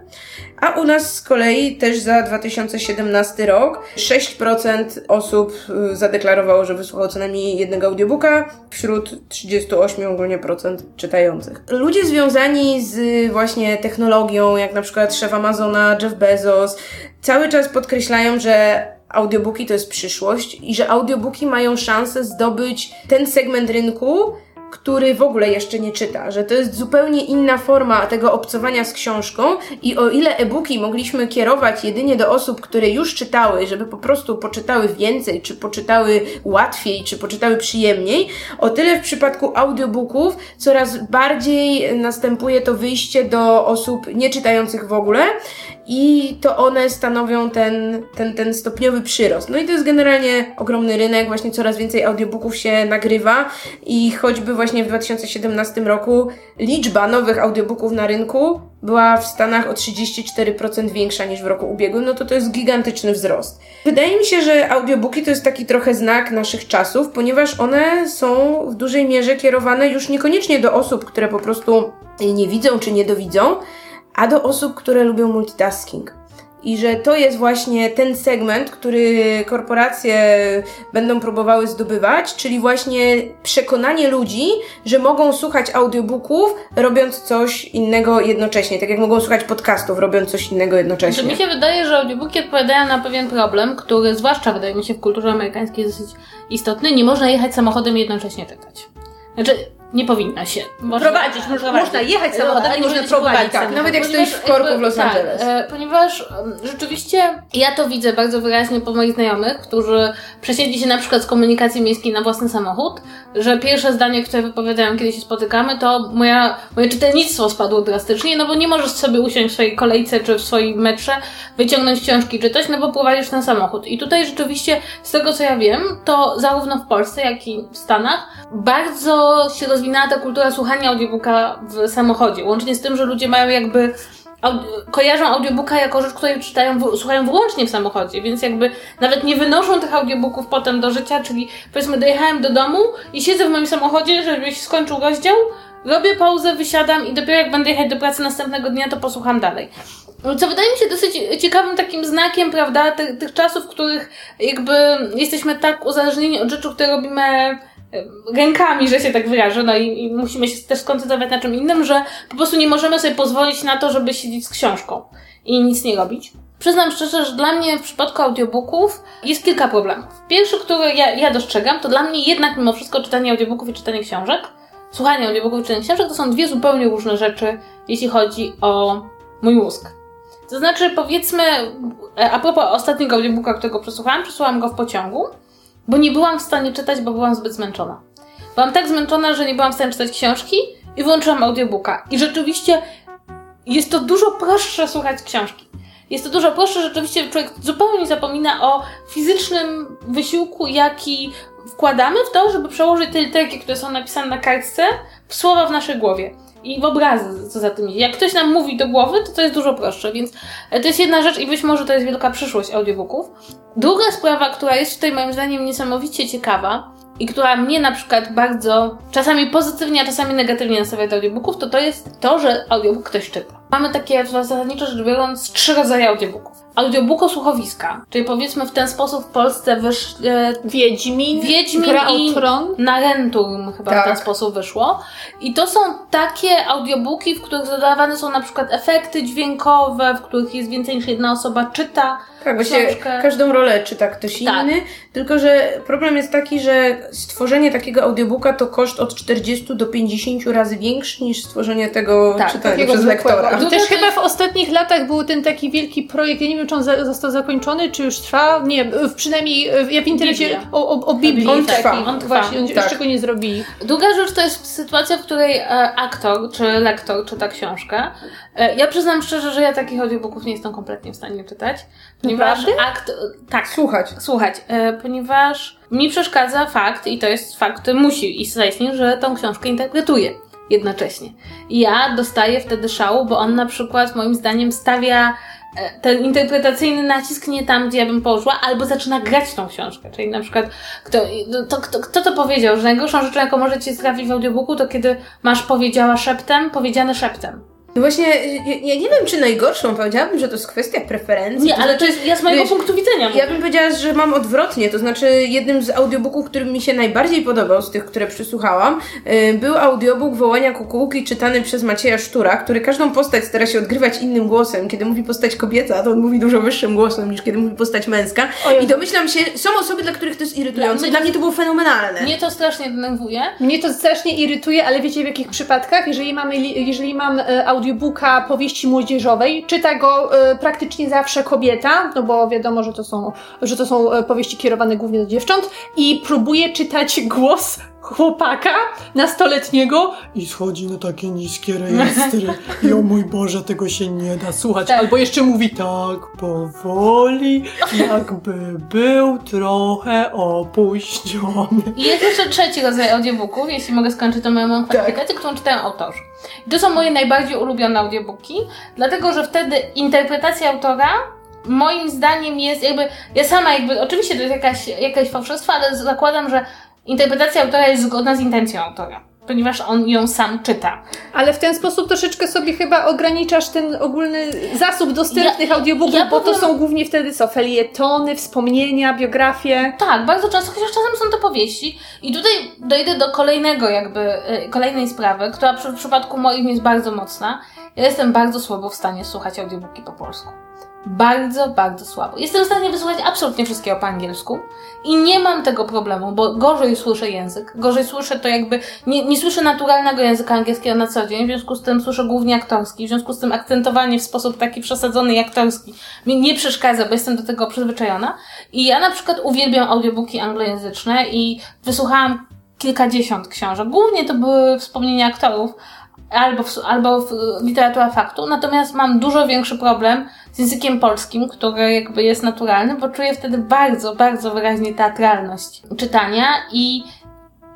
A u nas z kolei też za 2017 rok 6% osób y, zadeklarowało, że wysłuchało co najmniej jednego audiobooka wśród 38 ogólnie procent czytających. Ludzie związani z właśnie technologią, jak na przykład szef Amazona, Jeff Bezos, cały czas podkreślają, że audiobooki to jest przyszłość i że audiobooki mają szansę zdobyć ten segment rynku, który w ogóle jeszcze nie czyta, że to jest zupełnie inna forma tego obcowania z książką i o ile e-booki mogliśmy kierować jedynie do osób, które już czytały, żeby po prostu poczytały więcej, czy poczytały łatwiej, czy poczytały przyjemniej, o tyle w przypadku audiobooków coraz bardziej następuje to wyjście do osób nieczytających w ogóle i to one stanowią ten, ten, ten stopniowy przyrost. No i to jest generalnie ogromny rynek, właśnie coraz więcej audiobooków się nagrywa i choćby właśnie w 2017 roku liczba nowych audiobooków na rynku była w Stanach o 34% większa niż w roku ubiegłym, no to to jest gigantyczny wzrost. Wydaje mi się, że audiobooki to jest taki trochę znak naszych czasów, ponieważ one są w dużej mierze kierowane już niekoniecznie do osób, które po prostu nie widzą czy nie dowidzą, a do osób, które lubią multitasking. I że to jest właśnie ten segment, który korporacje będą próbowały zdobywać, czyli właśnie przekonanie ludzi, że mogą słuchać audiobooków, robiąc coś innego jednocześnie. Tak jak mogą słuchać podcastów, robiąc coś innego jednocześnie. To mi się wydaje, że audiobooki odpowiadają na pewien problem, który zwłaszcza wydaje mi się w kulturze amerykańskiej jest dosyć istotny. Nie można jechać samochodem i jednocześnie czytać. Znaczy, nie powinna się. Można, prowadzić, można, można jechać samochodem, nie można prowadzić. Tak, nawet jak stoisz w korku w Los tak, Angeles. E, ponieważ rzeczywiście ja to widzę bardzo wyraźnie po moich znajomych, którzy przesiedli się na przykład z komunikacji miejskiej na własny samochód, że pierwsze zdanie, które wypowiadają, kiedy się spotykamy, to moja, moje czytelnictwo spadło drastycznie, no bo nie możesz sobie usiąść w swojej kolejce czy w swoim metrze, wyciągnąć książki czytać, no bo prowadzisz ten samochód. I tutaj rzeczywiście, z tego co ja wiem, to zarówno w Polsce, jak i w Stanach bardzo się rozwija rozwinęła ta kultura słuchania audiobooka w samochodzie. Łącznie z tym, że ludzie mają jakby kojarzą audiobooka jako rzecz, której czytają, słuchają wyłącznie w samochodzie, więc jakby nawet nie wynoszą tych audiobooków potem do życia, czyli powiedzmy dojechałem do domu i siedzę w moim samochodzie, żeby się skończył rozdział, robię pauzę, wysiadam i dopiero jak będę jechać do pracy następnego dnia, to posłucham dalej. Co wydaje mi się dosyć ciekawym takim znakiem, prawda, tych, tych czasów, w których jakby jesteśmy tak uzależnieni od rzeczy, które robimy rękami, że się tak wyrażę, no i, i, musimy się też skoncentrować na czym innym, że po prostu nie możemy sobie pozwolić na to, żeby siedzieć z książką i nic nie robić. Przyznam szczerze, że dla mnie w przypadku audiobooków jest kilka problemów. Pierwszy, który ja, ja dostrzegam, to dla mnie jednak mimo wszystko czytanie audiobooków i czytanie książek, słuchanie audiobooków i czytanie książek to są dwie zupełnie różne rzeczy, jeśli chodzi o mój mózg. To znaczy, powiedzmy, e, a propos ostatniego audiobooka, którego przesłuchałam, przesłuchałam go w pociągu bo nie byłam w stanie czytać, bo byłam zbyt zmęczona. Byłam tak zmęczona, że nie byłam w stanie czytać książki i włączyłam audiobooka. I rzeczywiście jest to dużo prostsze słuchać książki. Jest to dużo prostsze, rzeczywiście człowiek zupełnie zapomina o fizycznym wysiłku, jaki wkładamy w to, żeby przełożyć te literki, które są napisane na kartce, w słowa w naszej głowie i w obrazy, co za tym idzie. Jak ktoś nam mówi do głowy, to to jest dużo prostsze, więc to jest jedna rzecz i być może to jest wielka przyszłość audiobooków. Druga sprawa, która jest tutaj moim zdaniem niesamowicie ciekawa i która mnie na przykład bardzo czasami pozytywnie, a czasami negatywnie nastawia do audiobooków, to to jest to, że audiobook ktoś czyta. Mamy takie zasadniczo rzecz biorąc trzy rodzaje audiobooków audiobooku-słuchowiska. Czyli powiedzmy w ten sposób w Polsce wyszły Wiedźmin, Wiedźmin Gra i Tron. Narentum chyba tak. w ten sposób wyszło. I to są takie audiobooki, w których zadawane są na przykład efekty dźwiękowe, w których jest więcej niż jedna osoba czyta tak, właśnie każdą rolę czyta ktoś tak. inny, tylko że problem jest taki, że stworzenie takiego audiobooka to koszt od 40 do 50 razy większy niż stworzenie tego tak, czytania przez lektora. Też to chyba jest- w ostatnich latach był ten taki wielki projekt, ja nie wiem, czy on za, został zakończony, czy już trwa. Nie, w- przynajmniej e, ja w internecie o, o, o Biblii. On takiej. trwa, on trwa. Właśnie, on Tak. jeszcze go nie zrobili. Druga rzecz to jest sytuacja, w której e, aktor czy lektor czyta książkę. E, ja przyznam szczerze, że ja takich audiobooków nie jestem kompletnie w stanie czytać, ponieważ Naprawdę? akt... Tak, Słuchać. słuchać, ponieważ mi przeszkadza fakt, i to jest fakt, który musi istnieć, że tą książkę interpretuję jednocześnie. I ja dostaję wtedy szału, bo on na przykład moim zdaniem stawia e, ten interpretacyjny nacisk nie tam, gdzie ja bym położyła, albo zaczyna grać tą książkę. Czyli na przykład, kto to, kto, kto to powiedział, że najgorszą rzeczą, jaką może ci trafić w audiobooku, to kiedy masz powiedziała szeptem, powiedziane szeptem. No właśnie, ja, nie wiem, czy najgorszą powiedziałabym, że to jest kwestia preferencji. Nie, ale to jest ja z mojego wiesz, punktu widzenia. Ja bym powiedziała, że mam odwrotnie, to znaczy jednym z audiobooków, który mi się najbardziej podobał z tych, które przysłuchałam, yy, był audiobook Wołania Kukułki czytany przez Macieja Sztura, który każdą postać stara się odgrywać innym głosem. Kiedy mówi postać kobieta, to on mówi dużo wyższym głosem niż kiedy mówi postać męska. Ojej. I domyślam się, są osoby, dla których to jest irytujące. Dla I mnie dla mnie to było fenomenalne. Mnie to strasznie denerwuje. Mnie to strasznie irytuje, ale wiecie w jakich przypadkach? Jeżeli, mamy, li- jeżeli mam e, audiobooka powieści młodzieżowej, czyta go e, praktycznie zawsze kobieta, no bo wiadomo, że to są, że to są e, powieści kierowane głównie do dziewcząt i próbuję czytać głos chłopaka nastoletniego I schodzi na takie niskie rejestry. <laughs> I o mój Boże, tego się nie da słuchać. Tak. Albo jeszcze mówi tak powoli, jakby był trochę opuściony. I jest jeszcze trzeci rodzaj audiobooków, jeśli mogę skończyć tą moją kwalifikację, którą czytają autorzy. I to są moje najbardziej ulubione audiobooki, dlatego że wtedy interpretacja autora moim zdaniem jest jakby, ja sama jakby, oczywiście to jest jakaś, jakaś fałszerstwo, ale zakładam, że interpretacja autora jest zgodna z intencją autora, ponieważ on ją sam czyta. Ale w ten sposób troszeczkę sobie chyba ograniczasz ten ogólny zasób dostępnych Ja- audiobooków, ja bo to powiem- są głównie wtedy co? Felietony, wspomnienia, biografie. Tak, bardzo często, chociaż czasem są to powieści. I tutaj dojdę do kolejnego jakby, y, kolejnej sprawy, która w przypadku moim jest bardzo mocna. Ja jestem bardzo słabo w stanie słuchać audiobooki po polsku. Bardzo, bardzo słabo. Jestem w stanie wysłuchać absolutnie wszystkiego po angielsku i nie mam tego problemu, bo gorzej słyszę język, gorzej słyszę to jakby, nie, nie słyszę naturalnego języka angielskiego na co dzień, w związku z tym słyszę głównie aktorski, w związku z tym akcentowanie w sposób taki przesadzony i aktorski mi nie przeszkadza, bo jestem do tego przyzwyczajona. I ja na przykład uwielbiam audiobooki anglojęzyczne i wysłuchałam kilkadziesiąt książek. Głównie to były wspomnienia aktorów, albo, w, albo w, literatura faktu, natomiast mam dużo większy problem z językiem polskim, który jakby jest naturalny, bo czuję wtedy bardzo, bardzo wyraźnie teatralność czytania i,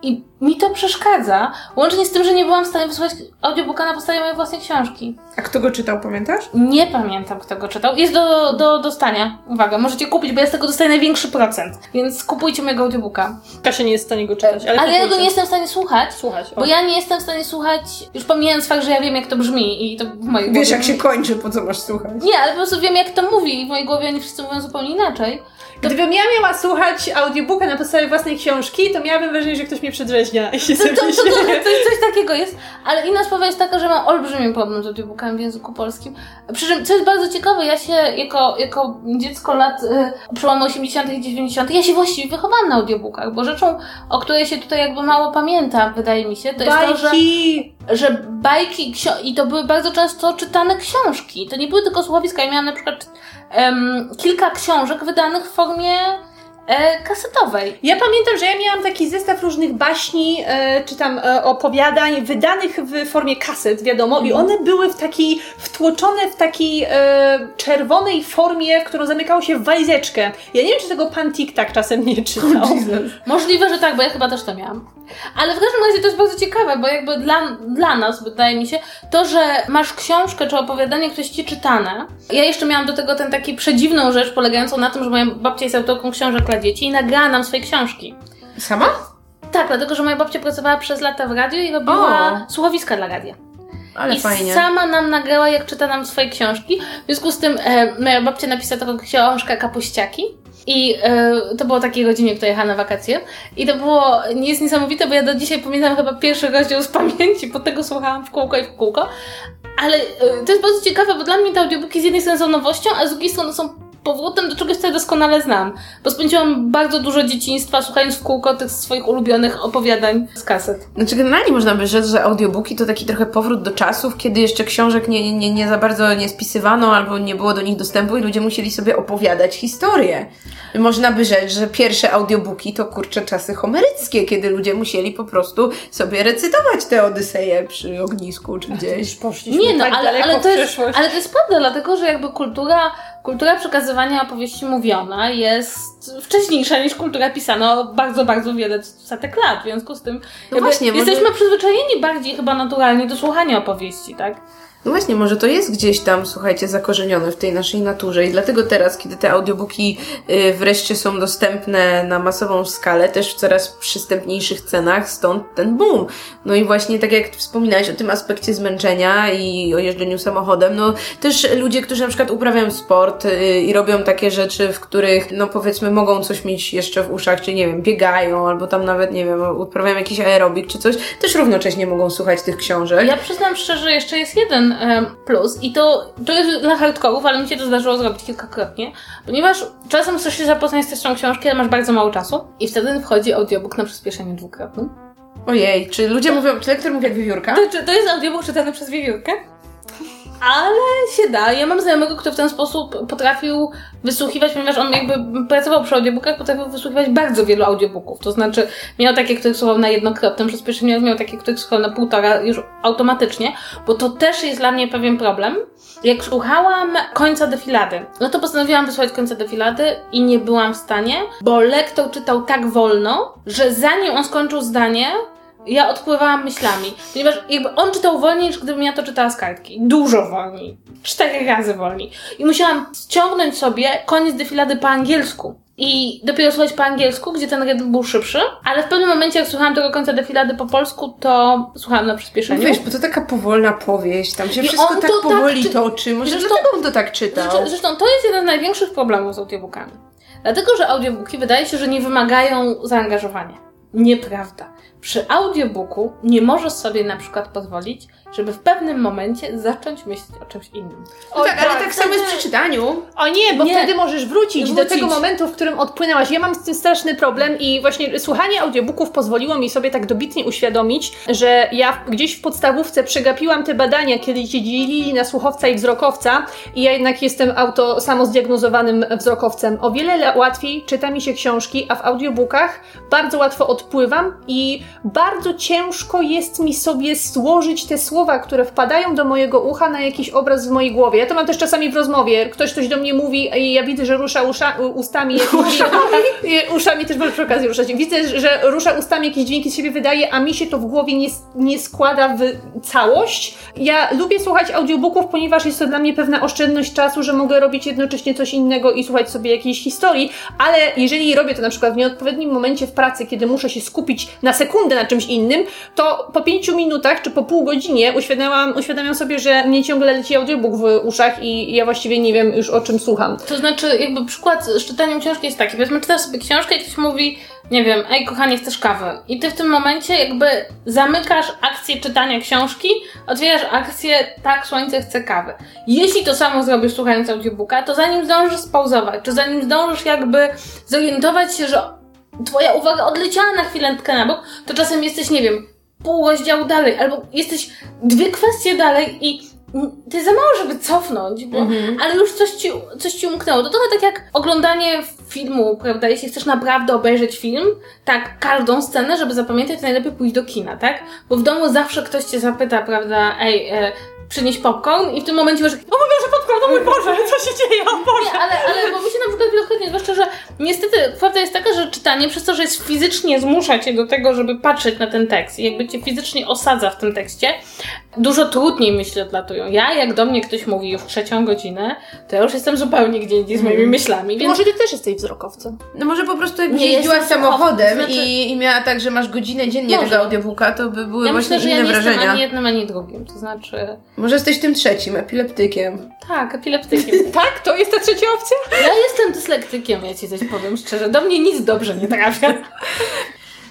i mi to przeszkadza, łącznie z tym, że nie byłam w stanie wysłuchać audiobooka na podstawie mojej własnej książki. A kto go czytał, pamiętasz? Nie pamiętam, kto go czytał. Jest do, do dostania. Uwaga, możecie kupić, bo ja z tego dostaję największy procent. Więc kupujcie mojego audiobooka. Kasia nie jest w stanie go czytać, ale, Ale ja go nie jestem w stanie słuchać. Słuchać. o. Bo ja nie jestem w stanie słuchać, już pomijając fakt, że ja wiem, jak to brzmi i to w mojej głowie... Wiesz, jak się kończy, po co masz słuchać? Nie, ale po prostu wiem, jak to mówi i w mojej głowie oni wszyscy mówią zupełnie inaczej. Gdybym ja miała słuchać audiobooka na podstawie własnej książki, to miałabym wrażenie, że ktoś mnie przedrzeźnia To, to, to, to, to, coś takiego jest. Ale inna sprawa jest taka, że mam olbrzymi problem z audiobookami w języku polskim. Przy czym, co jest bardzo ciekawe, ja się jako, jako dziecko lat y, przełomu 80. i 90. ja się właściwie wychowałam na audiobookach, bo rzeczą, o której się tutaj jakby mało pamięta, wydaje mi się, to jest to, że Bajki! że bajki i to były bardzo często czytane książki. To nie były tylko słuchowiska. Ja miałam na przykład em, kilka książek wydanych w formie e, kasetowej. Ja pamiętam, że ja miałam taki zestaw różnych baśni, e, czy tam e, opowiadań, wydanych w formie kaset, wiadomo, i one były w takiej, wtłoczone w takiej e, czerwonej formie, w którą zamykało się w walizeczkę. Ja nie wiem, czy tego pan Tik-Tak czasem nie czytał. Możliwe, że tak, bo ja chyba też to miałam. Ale w każdym razie to jest bardzo ciekawe, bo jakby dla, dla nas, wydaje mi się, to, że masz książkę czy opowiadanie, które jest ci czytane. Ja jeszcze miałam do tego tę taką przedziwną rzecz polegającą na tym, że moja babcia jest autorką książek dla dzieci i nagrała nam swoje książki. Sama? Tak, dlatego, że moja babcia pracowała przez lata w radiu i robiła O. słuchowiska dla radia. Ale I fajnie. sama nam nagrała, jak czyta nam swoje książki. W związku z tym e, moja babcia napisała taką książkę Kapuściaki. I e, to było takiej godzinie, która jechała na wakacje. I to było nie jest niesamowite, bo ja do dzisiaj pamiętam chyba pierwszy rozdział z pamięci, bo tego słuchałam w kółko i w kółko. Ale e, to jest bardzo ciekawe, bo dla mnie te audiobooki z jednej strony są nowością, a z drugiej strony są powrotem do czegoś, co ja doskonale znam. Bo spędziłam bardzo dużo dzieciństwa słuchając w kółko tych swoich ulubionych opowiadań z kaset. Znaczy generalnie można by rzec, że audiobooki to taki trochę powrót do czasów, kiedy jeszcze książek nie, nie, nie za bardzo nie spisywano albo nie było do nich dostępu i ludzie musieli sobie opowiadać historię. Można by rzec, że pierwsze audiobooki to kurcze czasy homeryckie, kiedy ludzie musieli po prostu sobie recytować te Odyseje przy ognisku czy gdzieś. Poszliśmy Nie no, tak ale, ale, to jest, ale to jest prawda, dlatego że jakby kultura, kultura przekazywania opowieści mówiona jest wcześniejsza niż kultura pisana bardzo, bardzo wiele setek lat. W związku z tym jakby właśnie, może- jesteśmy przyzwyczajeni bardziej chyba naturalnie do słuchania opowieści, tak? No właśnie, może to jest gdzieś tam, słuchajcie, zakorzenione w tej naszej naturze i dlatego teraz, kiedy te audiobooki y, wreszcie są dostępne na masową skalę, też w coraz przystępniejszych cenach, stąd ten boom. No i właśnie tak jak wspominałeś o tym aspekcie zmęczenia i o jeżdżeniu samochodem, no też ludzie, którzy na przykład uprawiają sport y, i robią takie rzeczy, w których, no powiedzmy, mogą coś mieć jeszcze w uszach, czy nie wiem, biegają, albo tam nawet, nie wiem, uprawiają jakiś aerobik czy coś, też równocześnie mogą słuchać tych książek. Ja przyznam szczerze, jeszcze jest jeden plus i to, to jest dla hardkorów, ale mi się to zdarzyło zrobić kilkakrotnie, ponieważ czasem chcesz się zapoznać z treścią książki, ale masz bardzo mało czasu i wtedy wchodzi audiobook na przyspieszeniu dwukrotnym. Ojej, czy ludzie mówią, czy lektor mówi jak wiewiórka? To, czy to jest audiobook czytany przez wiewiórkę? Ale się da. Ja mam znajomego, który w ten sposób potrafił wysłuchiwać, ponieważ on jakby pracował przy audiobookach, potrafił wysłuchiwać bardzo wielu audiobooków. To znaczy, miał takie, których słuchał na jednokrotnym przyspieszeniu, miał takie, których słuchał na półtora już automatycznie, bo to też jest dla mnie pewien problem. Jak słuchałam końca defilady, no to postanowiłam wysłuchać końca defilady i nie byłam w stanie, bo lektor czytał tak wolno, że zanim on skończył zdanie, ja odpływałam myślami, ponieważ jakby on czytał wolniej, niż gdybym ja to czytała z kartki. Dużo wolniej. Cztery razy wolniej. I musiałam ściągnąć sobie koniec defilady po angielsku. I dopiero słuchać po angielsku, gdzie ten rytm był szybszy, ale w pewnym momencie, jak słuchałam tego końca defilady po polsku, to słuchałam na No przyspieszeniu. wiesz, bo to taka powolna powieść, tam się I wszystko tak to tak powoli czy- toczy, może Zresztą- dlatego on to tak czytał. Zresztą, zresztą to jest jeden z największych problemów z audiobookami. Dlatego, że audiobooki wydaje się, że nie wymagają zaangażowania. Nieprawda. Przy audiobooku nie możesz sobie na przykład pozwolić, żeby w pewnym momencie zacząć myśleć o czymś innym. No tak, ale tak, tak samo jest wtedy- przy czytaniu. O nie, bo Nie. wtedy możesz wrócić, do Wrócić. tego momentu, w którym odpłynęłaś. Ja mam z tym straszny problem i właśnie słuchanie audiobooków pozwoliło mi sobie tak dobitnie uświadomić, że ja w- gdzieś w podstawówce przegapiłam te badania, kiedy się dzielili na słuchowca i wzrokowca i ja jednak jestem auto samozdiagnozowanym wzrokowcem. O wiele le- łatwiej czyta mi się książki, a w audiobookach bardzo łatwo odpływam i bardzo ciężko jest mi sobie złożyć te słowa, które wpadają do mojego ucha na jakiś obraz w mojej głowie. Ja to mam też czasami w rozmowie. Ktoś coś do mnie mówi i ja widzę, że rusza usza, ustami dźwięki. Uszami <laughs> też może przy okazji ruszać. Widzę, że rusza ustami jakieś dźwięki z siebie wydaje, a mi się to w głowie nie, nie składa w całość. Ja lubię słuchać audiobooków, ponieważ jest to dla mnie pewna oszczędność czasu, że mogę robić jednocześnie coś innego i słuchać sobie jakiejś historii, ale jeżeli robię to na przykład w nieodpowiednim momencie w pracy, kiedy muszę się skupić na sekundę na czymś innym, to po pięciu minutach czy po pół godzinie uświadamiam, uświadamiam sobie, że mnie ciągle leci audiobook w uszach i ja właściwie nie wiem już o czym słucham. To znaczy, jakby przykład z czytaniem książki jest taki, powiedzmy, czytasz sobie książkę i ktoś mówi, nie wiem, ej kochanie, chcesz kawy? I ty w tym momencie jakby zamykasz akcję czytania książki, otwierasz akcję, tak, słońce chce kawy. Jeśli to samo zrobisz słuchając audiobooka, to zanim zdążysz spauzować, czy zanim zdążysz jakby zorientować się, że twoja uwaga odleciała na chwilętkę na bok, to czasem jesteś, nie wiem, pół rozdziału dalej, albo jesteś dwie kwestie dalej i to jest za mało, żeby cofnąć, bo, ale już coś ci, coś ci umknęło. To trochę tak jak oglądanie filmu, prawda? Jeśli chcesz naprawdę obejrzeć film, tak, każdą scenę, żeby zapamiętać, to najlepiej pójść do kina, tak? Bo w domu zawsze ktoś cię zapyta, prawda, ej, e, przynieś popcorn i w tym momencie masz, o mój Boże, popcorn, o mój Boże, co się dzieje, o Boże. Nie, ale, ale bo mi się na przykład wielokrotnie, zwłaszcza, że niestety prawda jest taka, że czytanie przez to, że jest fizycznie zmusza cię do tego, żeby patrzeć na ten tekst i jakby cię fizycznie osadza w tym tekście, dużo trudniej myśli odlatują. Ja, jak do mnie ktoś mówi już trzecią godzinę, to ja już jestem zupełnie gdzie indziej z moimi myślami, więc... Może ty też jesteś wzrokowcem. No może po prostu jakbyś Nie, jeździła jestem samochodem znaczy- i, i miała tak, że masz godzinę dziennie Może. tego audiobooka, to by były Ja właśnie myślę, że ja inne nie jestem wrażenia. ani jednym, ani drugim. To znaczy... Może jesteś tym trzecim, epileptykiem. Tak, epileptykiem. <laughs> Tak? To jest ta trzecia opcja? Ja jestem dyslektykiem, ja ci coś powiem szczerze. Do mnie nic dobrze nie trafia.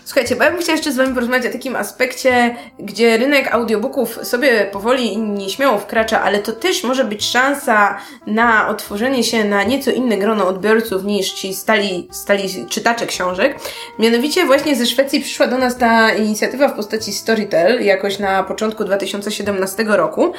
Słuchajcie, bo ja bym chciała jeszcze z Wami porozmawiać o takim aspekcie, gdzie rynek audiobooków sobie powoli i nieśmiało wkracza, ale to też może być szansa na otworzenie się na nieco inne grono odbiorców niż ci stali, stali czytacze książek. Mianowicie właśnie ze Szwecji przyszła do nas ta inicjatywa w postaci Storytel jakoś na początku 2017 roku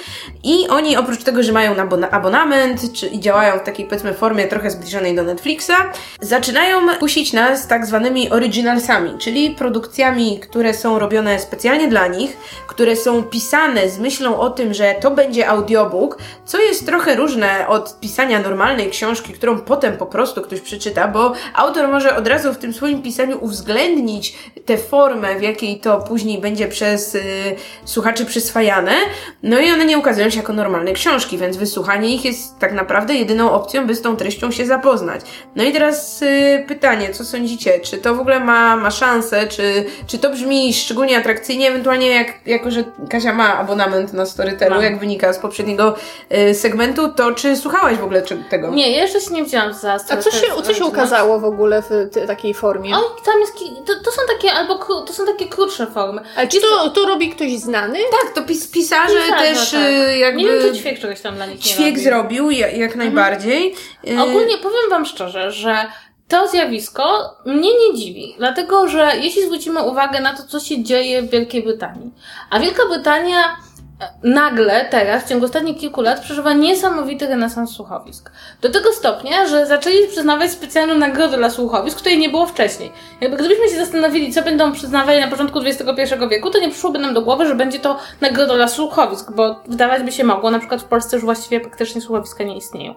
i oni oprócz tego, że mają abona- abonament czy, i działają w takiej powiedzmy formie trochę zbliżonej do Netflixa, zaczynają kusić nas tak zwanymi originalsami, czyli produkcjami, które są robione specjalnie dla nich, które są pisane z myślą o tym, że to będzie audiobook, co jest trochę różne od pisania normalnej książki, którą potem po prostu ktoś przeczyta, bo autor może od razu w tym swoim pisaniu uwzględnić tę formę, w jakiej to później będzie przez y, słuchaczy przyswajane, no i one nie ukazują się jako normalne książki, więc wysłuchanie ich jest tak naprawdę jedyną opcją, by z tą treścią się zapoznać. No i teraz y, pytanie, co sądzicie? Czy to w ogóle ma, ma szansę? Czy, czy to brzmi szczególnie atrakcyjnie? Ewentualnie jak, jako, że Kasia ma abonament na Storytelu, Mam. jak wynika z poprzedniego y, segmentu, to czy słuchałaś w ogóle czy, tego? Nie, ja jeszcze się nie wzięłam za A stronę co się, co się ukazało w ogóle w te, takiej formie? O, tam jest, to, to są takie, albo to są takie krótsze formy. Ale czy to, to robi ktoś znany? Tak, to pis, pisarze Pisarze, też tak. y, jakby... Nie wiem, czy ćwiek czegoś tam dla nich nie Ćwiek robi. zrobił, ja- jak najbardziej. Y, Ogólnie powiem Wam szczerze, że to zjawisko mnie nie dziwi, dlatego że jeśli zwrócimy uwagę na to, co się dzieje w Wielkiej Brytanii, a Wielka Brytania e, nagle teraz, w ciągu ostatnich kilku lat, przeżywa niesamowity renesans słuchowisk. Do tego stopnia, że zaczęli przyznawać specjalną nagrodę dla słuchowisk, której nie było wcześniej. Jakby gdybyśmy się zastanowili, co będą przyznawali na początku XXI wieku, to nie przyszłoby nam do głowy, że będzie to nagroda dla słuchowisk, bo wydawać by się mogło, na przykład w Polsce już właściwie praktycznie słuchowiska nie istnieją.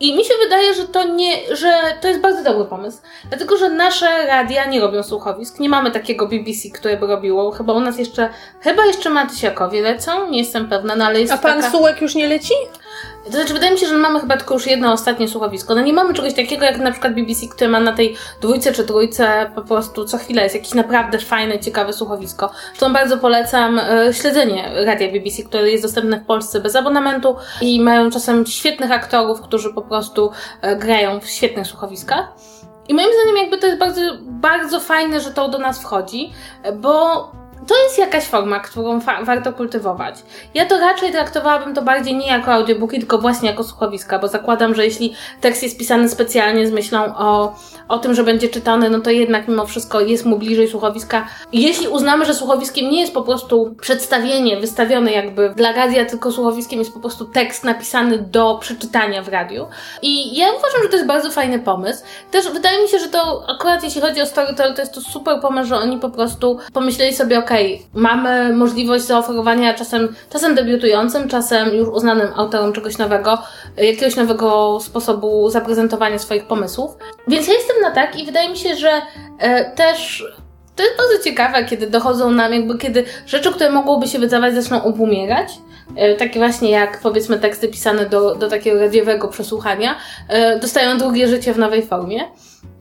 I mi się wydaje, że to nie, że to jest bardzo dobry pomysł. Dlatego, że nasze radia nie robią słuchowisk. Nie mamy takiego BBC, które by robiło. Chyba u nas jeszcze, chyba jeszcze Matysiakowie lecą, nie jestem pewna, no ale jest A pan taka... Sułek już nie leci? To znaczy, wydaje mi się, że mamy chyba tylko już jedno ostatnie słuchowisko. No nie mamy czegoś takiego jak na przykład BBC, które ma na tej dwójce czy trójce po prostu co chwilę jest jakieś naprawdę fajne, ciekawe słuchowisko. Zresztą bardzo polecam e, śledzenie radia BBC, które jest dostępne w Polsce bez abonamentu i mają czasem świetnych aktorów, którzy po prostu e, grają w świetnych słuchowiskach. I moim zdaniem jakby to jest bardzo, bardzo fajne, że to do nas wchodzi, e, bo to jest jakaś forma, którą fa- warto kultywować. Ja to raczej traktowałabym to bardziej nie jako audiobooki, tylko właśnie jako słuchowiska, bo zakładam, że jeśli tekst jest pisany specjalnie z myślą o, o tym, że będzie czytany, no to jednak mimo wszystko jest mu bliżej słuchowiska. Jeśli uznamy, że słuchowiskiem nie jest po prostu przedstawienie wystawione jakby dla radia, tylko słuchowiskiem jest po prostu tekst napisany do przeczytania w radiu. I ja uważam, że to jest bardzo fajny pomysł. Też wydaje mi się, że to akurat jeśli chodzi o Storytel, to jest to super pomysł, że oni po prostu pomyśleli sobie, okej, mamy możliwość zaoferowania czasem, czasem debiutującym, czasem już uznanym autorom czegoś nowego, jakiegoś nowego sposobu zaprezentowania swoich pomysłów. Więc ja jestem na tak i wydaje mi się, że e, też to jest bardzo ciekawe, kiedy dochodzą nam, jakby kiedy rzeczy, które mogłyby się wydawać, zaczną obumierać. E, Takie właśnie jak powiedzmy teksty pisane do, do takiego radiowego przesłuchania, e, dostają drugie życie w nowej formie.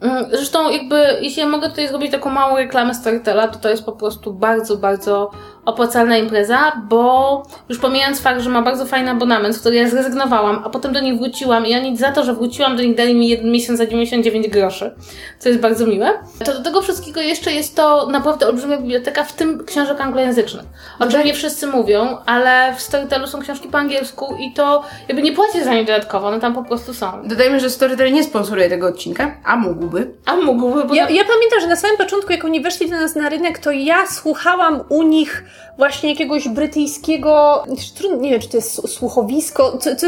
Mm, Zresztą jakby, jeśli ja mogę tutaj zrobić taką małą reklamę Storytela, to to jest po prostu bardzo, bardzo opłacalna impreza, bo już pomijając fakt, że ma bardzo fajny abonament, z którego ja zrezygnowałam, a potem do nich wróciłam i oni za to, że wróciłam do nich dali mi jeden miesiąc za 99 groszy, co jest bardzo miłe, to do tego wszystkiego jeszcze jest to naprawdę olbrzymia biblioteka, w tym książek anglojęzycznych. O czym nie wszyscy mówią, ale w Storytelu są książki po angielsku i to jakby nie płacisz za nie dodatkowo, one tam po prostu są. Dodajmy, że Storytel nie sponsoruje tego odcinka, a mógłby. A mógłby, bo Ja, ja pamiętam, że na samym początku, jak oni weszli do nas na rynek, to ja słuchałam u nich właśnie jakiegoś brytyjskiego, nie wiem, czy to jest słuchowisko, co, co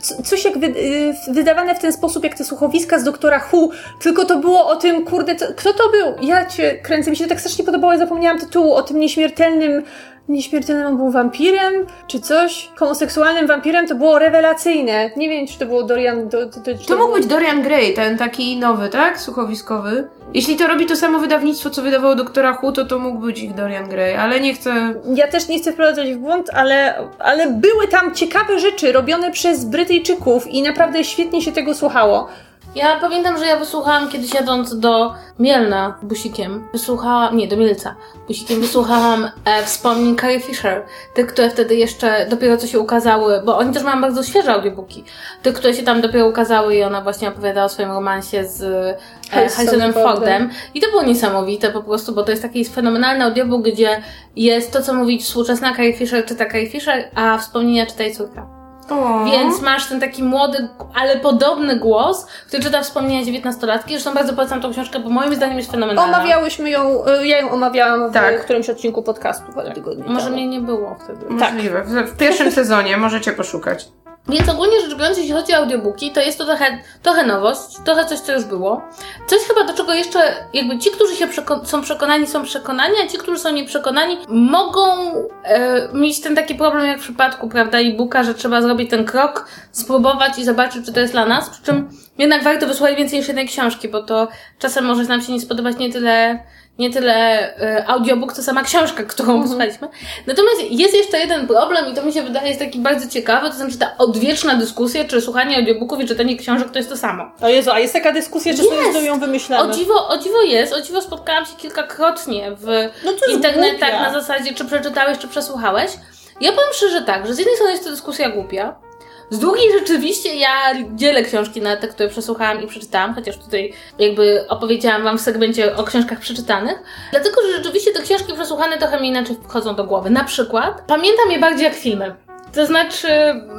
co, coś jak wy, y, wydawane w ten sposób, jak te słuchowiska z doktora Hu, tylko to było o tym, kurde, to, kto to był? Ja cię kręcę, mi się to tak strasznie podobało, ja zapomniałam tytułu, o tym nieśmiertelnym Nieśmiertelnym on był wampirem, czy coś? Homoseksualnym wampirem to było rewelacyjne. Nie wiem, czy to było Dorian. To, to, to, czy To mógł być Dorian Gray, ten taki nowy, tak? Słuchowiskowy. Jeśli to robi to samo wydawnictwo, co wydawało Doktora Hu, to to mógł być ich Dorian Gray, ale nie chcę... Ja też nie chcę wprowadzać w błąd, ale, ale były tam ciekawe rzeczy robione przez Brytyjczyków i naprawdę świetnie się tego słuchało. Ja pamiętam, że ja wysłuchałam kiedyś jadąc do Mielna busikiem, wysłuchałam, nie, do Mielca, busikiem wysłuchałam e, wspomnień Carrie Fisher, tych, które wtedy jeszcze dopiero co się ukazały, bo oni też mają bardzo świeże audiobooki, tych, które się tam dopiero ukazały i ona właśnie opowiadała o swoim romansie z e, Harrisonem Fordem. I to było niesamowite po prostu, bo to jest taki fenomenalny audiobook, gdzie jest to, co mówi współczesna Carrie Fisher, czyta Carrie Fisher, a wspomnienia czyta jej córka. O. Więc masz ten taki młody, ale podobny głos, który czyta wspomnienia dziewiętnastolatki. Zresztą bardzo polecam tą książkę, bo moim zdaniem jest fenomenalna. Omawiałyśmy ją, y, ja ją omawiałam w Tak. którymś odcinku podcastu parę tygodni Może mnie nie było wtedy. Możliwe. W, w pierwszym sezonie możecie poszukać. Więc ogólnie rzecz biorąc, jeśli chodzi o audiobooki, to jest to trochę, trochę nowość, trochę coś, co już było. Coś chyba do czego jeszcze, jakby ci, którzy się przeko- są przekonani, są przekonani, a ci, którzy są nieprzekonani, mogą e, mieć ten taki problem jak w przypadku, prawda, e-booka, że trzeba zrobić ten krok, spróbować i zobaczyć, czy to jest dla nas. Przy czym jednak warto wysłuchać więcej niż jednej książki, bo to czasem może nam się nie spodobać nie tyle nie tyle e, audiobook, co sama książka, którą wysłuchaliśmy. Natomiast jest jeszcze jeden problem i to mi się wydaje jest taki bardzo ciekawy, to znaczy ta odwieczna dyskusja, czy słuchanie audiobooków i czytanie książek to jest to samo. O Jezu, a jest taka dyskusja, czy Jest. sobie ją wymyślamy? O dziwo, o dziwo jest, o dziwo spotkałam się kilkakrotnie w No internetach głupia. na zasadzie, czy przeczytałeś, czy przesłuchałeś. Ja powiem szczerze tak, że z jednej strony jest to dyskusja głupia, z drugiej rzeczywiście ja dzielę książki na te, które przesłuchałam i przeczytałam, chociaż tutaj jakby opowiedziałam Wam w segmencie o książkach przeczytanych, dlatego, że rzeczywiście te książki przesłuchane trochę mi inaczej wchodzą do głowy. Na przykład pamiętam je bardziej jak filmy. To znaczy,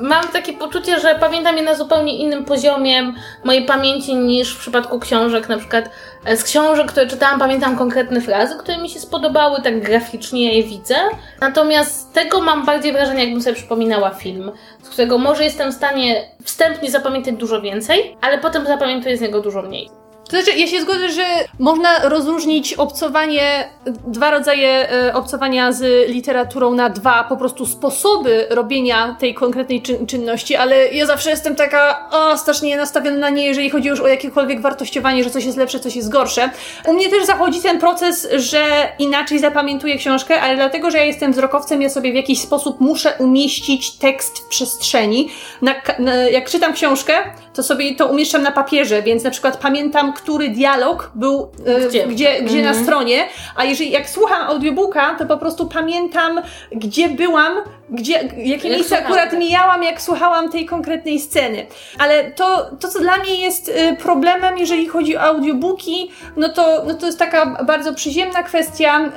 mam takie poczucie, że pamiętam je na zupełnie innym poziomie mojej pamięci niż w przypadku książek. Na przykład e, z książek, które czytałam, pamiętam konkretne frazy, które mi się spodobały, tak graficznie je widzę. Natomiast tego mam bardziej wrażenie, jakbym sobie przypominała film, z którego może jestem w stanie wstępnie zapamiętać dużo więcej, ale potem zapamiętuję z niego dużo mniej. To znaczy, ja się zgodzę, że można rozróżnić obcowanie, dwa rodzaje e, obcowania z literaturą na dwa po prostu sposoby robienia tej konkretnej czyn- czynności, ale ja zawsze jestem taka o, strasznie nastawiona na nie, jeżeli chodzi już o jakiekolwiek wartościowanie, że coś jest lepsze, coś jest gorsze. U mnie też zachodzi ten proces, że inaczej zapamiętuję książkę, ale dlatego, że ja jestem wzrokowcem, ja sobie w jakiś sposób muszę umieścić tekst w przestrzeni. Na, na, jak czytam książkę, to sobie to umieszczam na papierze, więc na przykład pamiętam, który dialog był e, Gdzie? gdzie, gdzie na Mhm. stronie, a jeżeli jak słucham audiobooka, to po prostu pamiętam, gdzie byłam, gdzie, jakie Jak miejsce akurat mijałam, jak słuchałam tej konkretnej sceny. Ale to, to co dla mnie jest y, problemem, jeżeli chodzi o audiobooki, no to, no to jest taka bardzo przyziemna kwestia,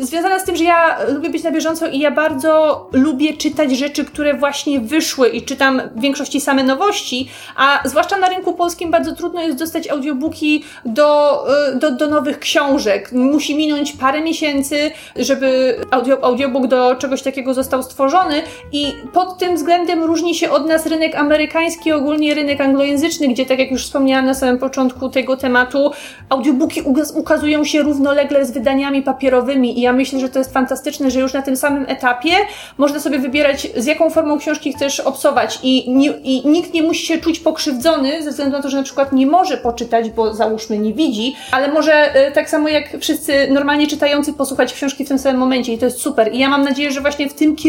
y, związana z tym, że ja lubię być na bieżąco i ja bardzo lubię czytać rzeczy, które właśnie wyszły i czytam w większości same nowości, a zwłaszcza na rynku polskim bardzo trudno jest dostać audiobooki do, y, do, do nowych książek. Musi minąć parę miesięcy, żeby audio, audiobook do czegoś takiego został stworzony i pod tym względem różni się od nas rynek amerykański, ogólnie rynek anglojęzyczny, gdzie tak jak już wspomniałam na samym początku tego tematu, audiobooki ukazują się równolegle z wydaniami papierowymi i ja myślę, że to jest fantastyczne, że już na tym samym etapie można sobie wybierać z jaką formą książki chcesz obsować i, nie, i nikt nie musi się czuć pokrzywdzony ze względu na to, że na przykład nie może poczytać, bo załóżmy nie widzi, ale może e, tak samo jak wszyscy normalnie czytający posłuchać książki w tym samym momencie i to jest super. I ja mam nadzieję, że właśnie w tym kierunku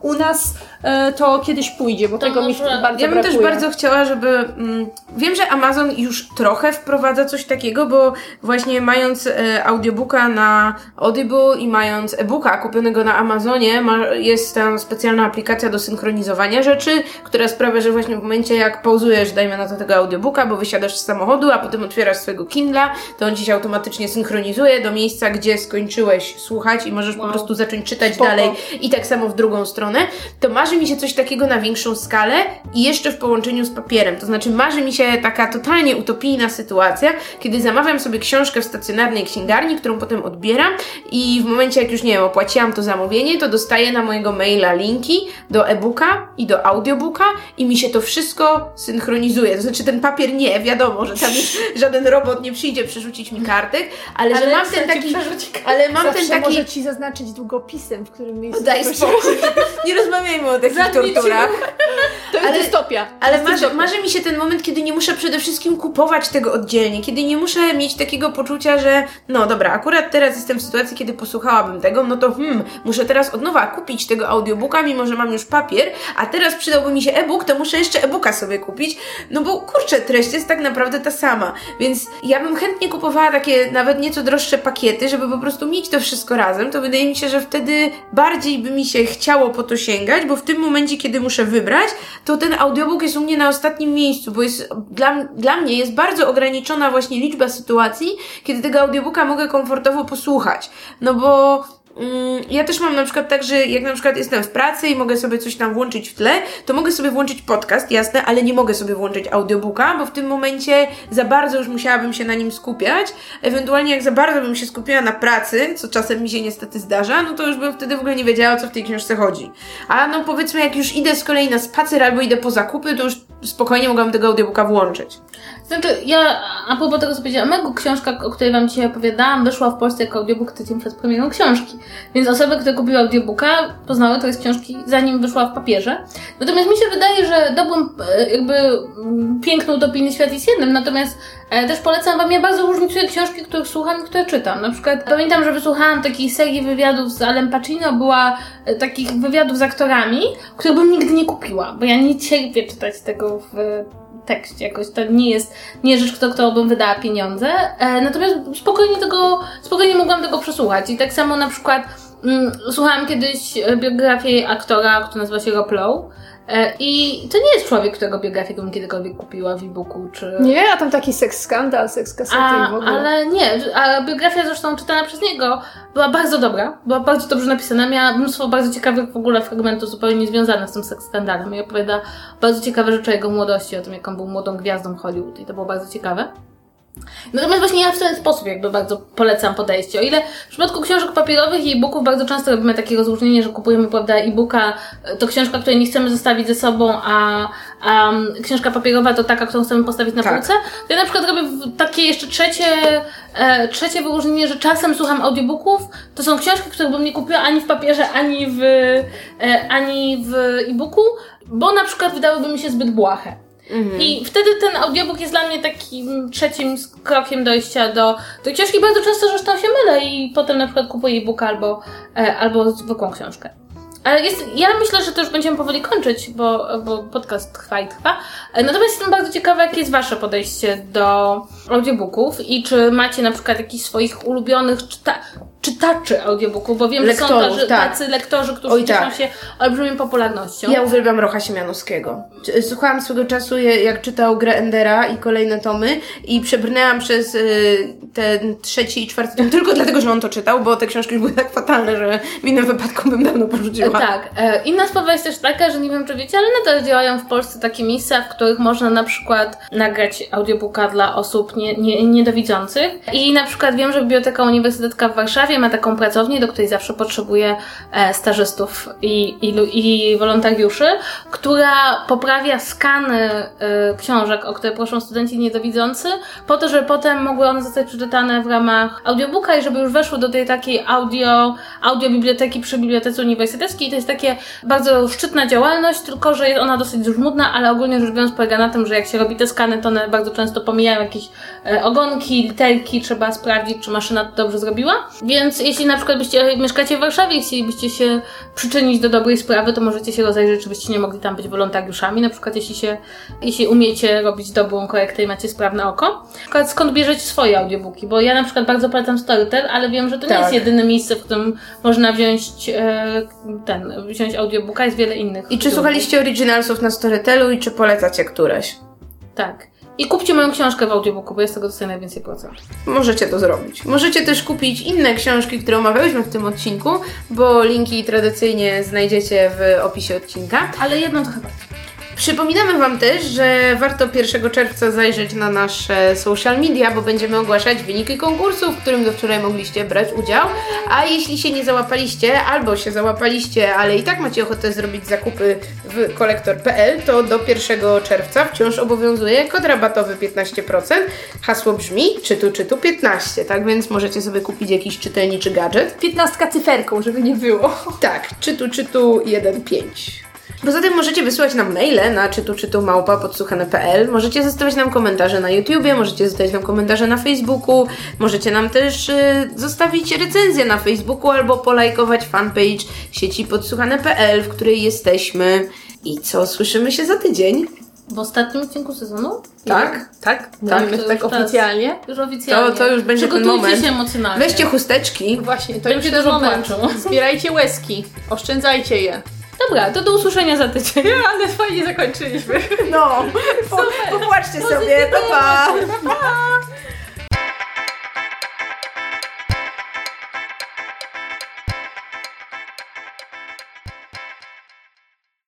u nas e, to kiedyś pójdzie, bo To tego mi bardzo Ja bym brakuje. też bardzo chciała, żeby. Mm, wiem, że Amazon już trochę wprowadza coś takiego, bo właśnie mając e, audiobooka na Audible i mając e-booka kupionego na Amazonie, ma, jest tam specjalna aplikacja do synchronizowania rzeczy, która sprawia, że właśnie w momencie jak pauzujesz, dajmy na to tego audiobooka, bo wysiadasz z samochodu, a potem otwierasz swojego Kindla, to on ci się automatycznie synchronizuje do miejsca, gdzie skończyłeś słuchać i możesz po prostu zacząć czytać Spoko. dalej i tak samo w drugą stronę, to marzy mi się coś takiego na większą skalę i jeszcze w połączeniu z papierem. To znaczy marzy mi się taka totalnie utopijna sytuacja, kiedy zamawiam sobie książkę w stacjonarnej księgarni, którą potem odbieram i w momencie jak już nie wiem, opłaciłam to zamówienie, to dostaję na mojego maila linki do e-booka i do audiobooka i mi się to wszystko synchronizuje. To znaczy ten papier nie, wiadomo, że tam <laughs> żaden robot nie przyjdzie przerzucić mi kartek, ale, że mam ten taki... Ale mam Zawsze ten taki... może ci zaznaczyć długopisem, w którym miejscu Daj spokój. <laughs> Nie rozmawiajmy o takich Zamknij torturach. To jest Ale- dystopia. To Ale jest marzy, dystopia. marzy mi się ten moment, kiedy nie muszę przede wszystkim kupować tego oddzielnie, kiedy nie muszę mieć takiego poczucia, że no dobra, akurat teraz jestem w sytuacji, kiedy posłuchałabym tego, no to hmm, muszę teraz od nowa kupić tego audiobooka, mimo że mam już papier, a teraz przydałby mi się e-book, to muszę jeszcze e-booka sobie kupić, no bo kurczę, treść jest tak naprawdę ta sama, więc ja bym chętnie kupowała takie nawet nieco droższe pakiety, żeby po prostu mieć to wszystko razem, to wydaje mi się, że wtedy bardziej by mi się chciało po to sięgać, bo w tym momencie, kiedy muszę wybrać, to ten audiobook jest u mnie na ostatnim miejscu, bo jest dla, dla mnie jest bardzo ograniczona właśnie liczba sytuacji, kiedy tego audiobooka mogę komfortowo posłuchać. No bo ja też mam na przykład tak, że jak na przykład jestem w pracy i mogę sobie coś tam włączyć w tle, to mogę sobie włączyć podcast, jasne, ale nie mogę sobie włączyć audiobooka, bo w tym momencie za bardzo już musiałabym się na nim skupiać. Ewentualnie jak za bardzo bym się skupiła na pracy, co czasem mi się niestety zdarza, no to już bym wtedy w ogóle nie wiedziała, o co w tej książce chodzi. A no powiedzmy, jak już idę z kolei na spacer albo idę po zakupy, to już spokojnie mogłam tego audiobooka włączyć. Znaczy, ja a propos tego, co powiedziałam, mego książka, o której Wam dzisiaj opowiadałam, wyszła w Polsce jako audiobook tydzień przed premierą książki. Więc osoby, które kupiły audiobooka, poznały to z książki, zanim wyszła w papierze. Natomiast mi się wydaje, że dobrym, e, jakby mm, piękną utopijny świat jest jednym, natomiast e, też polecam Wam, ja bardzo różnicuję książki, których słucham i które czytam. Na przykład pamiętam, że wysłuchałam takiej serii wywiadów z Alem Pacino, była e, takich wywiadów z aktorami, których bym nigdy nie kupiła, bo ja nie cierpię czytać tego w tekście jakoś. To nie jest, nie rzecz, kto, którą bym wydała pieniądze. E, natomiast spokojnie tego, spokojnie mogłam tego przesłuchać. I tak samo na przykład mm, słuchałam kiedyś biografię aktora, który nazywa się Rob Lowe. E, I to nie jest człowiek, którego biografię bym kiedykolwiek kupiła w e-booku, czy... Nie, a tam taki seks skandal, seks kasety i w ogóle. ale nie, a biografia zresztą czytana przez niego była bardzo dobra, była bardzo dobrze napisana, miała mnóstwo bardzo ciekawych w ogóle fragmentów zupełnie niezwiązanych z tym seks skandalem i opowiada bardzo ciekawe rzeczy o jego młodości, o tym jak on był młodą gwiazdą Hollywood i to było bardzo ciekawe. Natomiast właśnie ja w ten sposób jakby bardzo polecam podejście. O ile w przypadku książek papierowych i e-booków bardzo często robimy takie rozróżnienie, że kupujemy, prawda, e-booka, to książka, której nie chcemy zostawić ze sobą, a, a um, książka papierowa to taka, którą chcemy postawić na Tak. półce. To ja na przykład robię takie jeszcze trzecie, e, trzecie wyróżnienie, że czasem słucham audiobooków. To są książki, których bym nie kupiła ani w papierze, ani w, e, ani w e-booku, bo na przykład wydałyby mi się zbyt błahe. I wtedy ten audiobook jest dla mnie takim trzecim krokiem dojścia do, do książki. Bardzo często zresztą się mylę i potem na przykład kupuję e-booka albo, e, albo zwykłą książkę. Ale jest, ja myślę, że to już będziemy powoli kończyć, bo, bo podcast trwa i trwa. E, Natomiast jestem bardzo ciekawa, jakie jest Wasze podejście do audiobooków i czy macie na przykład jakichś swoich ulubionych czyta czytaczy audiobooków, bo wiem, że są Lektorów, tacy, tak. tacy lektorzy, którzy Oj, cieszą tak. się olbrzymią popularnością. Ja uwielbiam Rocha Siemianowskiego. Czy- Słuchałam swego czasu, jak czytał grę Endera i kolejne tomy i przebrnęłam przez y, ten trzeci i czwarty tom tylko dlatego, że on to czytał, bo te książki były tak fatalne, że w innym wypadku bym dawno porzuciła. E, Tak. E, Inna sprawa jest też taka, że nie wiem, czy wiecie, ale nadal działają w Polsce takie miejsca, w których można na przykład nagrać audiobooka dla osób nie, nie, niedowidzących. I na przykład wiem, że Biblioteka Uniwersytecka w Warszawie ma taką pracownię, do której zawsze potrzebuje e, stażystów i, i, i wolontariuszy, która poprawia skany e, książek, o które proszą studenci niedowidzący, po to, żeby potem mogły one zostać przeczytane w ramach audiobooka i żeby już weszły do tej takiej audio, audiobiblioteki przy Bibliotece Uniwersyteckiej. To jest takie bardzo szczytna działalność, tylko że jest ona dosyć żmudna, ale ogólnie rzecz biorąc polega na tym, że jak się robi te skany, to one bardzo często pomijają jakieś e, ogonki, literki, trzeba sprawdzić, czy maszyna to dobrze zrobiła. Więc jeśli na przykład byście mieszkacie w Warszawie i chcielibyście się przyczynić do dobrej sprawy, to możecie się rozejrzeć, czy byście nie mogli tam być wolontariuszami, na przykład jeśli się, jeśli umiecie robić dobrą korektę i macie sprawne oko. Na przykład skąd bierzecie swoje audiobooki? Bo ja na przykład bardzo polecam Storytel, ale wiem, że to nie Tak. jest jedyne miejsce, w którym można wziąć e, ten, wziąć audiobooka, jest wiele innych. I czy słuchaliście originalsów na Storytelu i czy polecacie któreś? Tak. I kupcie moją książkę w audiobooku, bo ja z tego dostaję najwięcej procent. Możecie to zrobić. Możecie też kupić inne książki, które omawiałyśmy w tym odcinku, bo linki tradycyjnie znajdziecie w opisie odcinka. Ale jedną to chyba. Przypominamy Wam też, że warto 1 czerwca zajrzeć na nasze social media, bo będziemy ogłaszać wyniki konkursu, w którym do wczoraj mogliście brać udział. A jeśli się nie załapaliście, albo się załapaliście, ale i tak macie ochotę zrobić zakupy w kolektor.pl, to do 1 czerwca wciąż obowiązuje kod rabatowy 15%. Hasło brzmi czytu czytu 15, tak więc możecie sobie kupić jakiś czytelniczy gadżet. Piętnastka cyferką, żeby nie było. Tak, czytu czytu 1.5. Poza tym możecie wysyłać nam maile na czytu czytu małpa podsłuchane.pl. Możecie zostawiać nam komentarze na YouTubie, możecie zostawiać nam komentarze na Facebooku, możecie nam też y, zostawić recenzję na Facebooku albo polajkować fanpage sieci podsłuchane.pl, w której jesteśmy. I co, słyszymy się za tydzień? W ostatnim odcinku sezonu? Tak? Tak? Tak, tak już teraz. oficjalnie. Już oficjalnie. To- to już będzie ten Przygotujcie moment. się emocjonalnie. Weźcie chusteczki. Właśnie, to Będzie już dużo moment. Zbierajcie łezki, oszczędzajcie je. Dobra, to do usłyszenia za tydzień. Ale fajnie zakończyliśmy. No, <laughs> po, popłaczcie sobie, pa pa! Pa, pa.